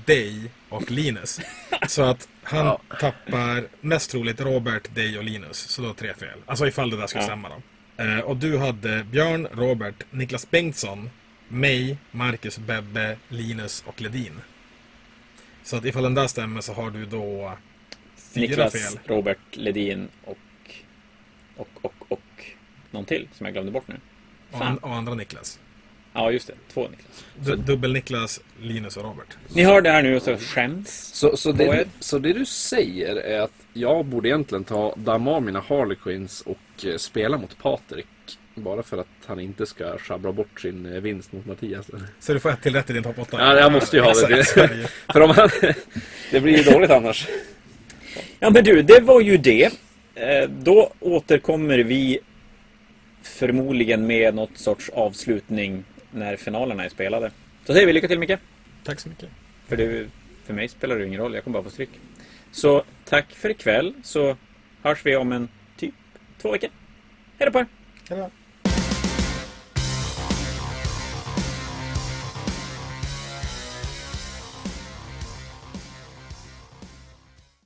S3: dig och Linus. (laughs) Så att han
S2: Ja.
S3: tappar mest troligt Robert, dig och Linus. Så då tre fel. Alltså ifall det där skulle
S1: Ja.
S3: stämma då. Eh, och du hade Björn, Robert, Niklas Bengtsson, mig, Marcus, Bebbe, Linus och Ledin. Så att ifall den där stämmer så har du då fyra
S1: Niklas,
S3: fel.
S1: Robert, Ledin och, och, och, och någon till som jag glömde bort nu.
S3: Och, an- och andra Niklas.
S1: Ja, just det. Två Niklas.
S3: Du, dubbel-Niklas, Linus och Robert.
S1: Ni hör det här nu och så skäms.
S2: Så, så, det, så det du säger är att jag borde egentligen ta damma av mina Harlequins och eh, spela mot Patrik. Bara för att han inte ska sjabbla bort sin eh, vinst mot Mattias.
S3: Så du får ett till rätt i din topp 8?
S2: Ja, jag måste ju ha det. (laughs) (laughs) För om han, det blir ju dåligt annars.
S1: Ja, men du, det var ju det. Eh, Då återkommer vi förmodligen med något sorts avslutning när finalerna är spelade. Så säger vi lycka till Micke.
S3: Tack så mycket.
S1: För, det, för mig spelar det ju ingen roll, jag kommer bara få stryk. Så tack för ikväll, så hörs vi om en typ två veckor. Hej då på er!
S3: Hej då.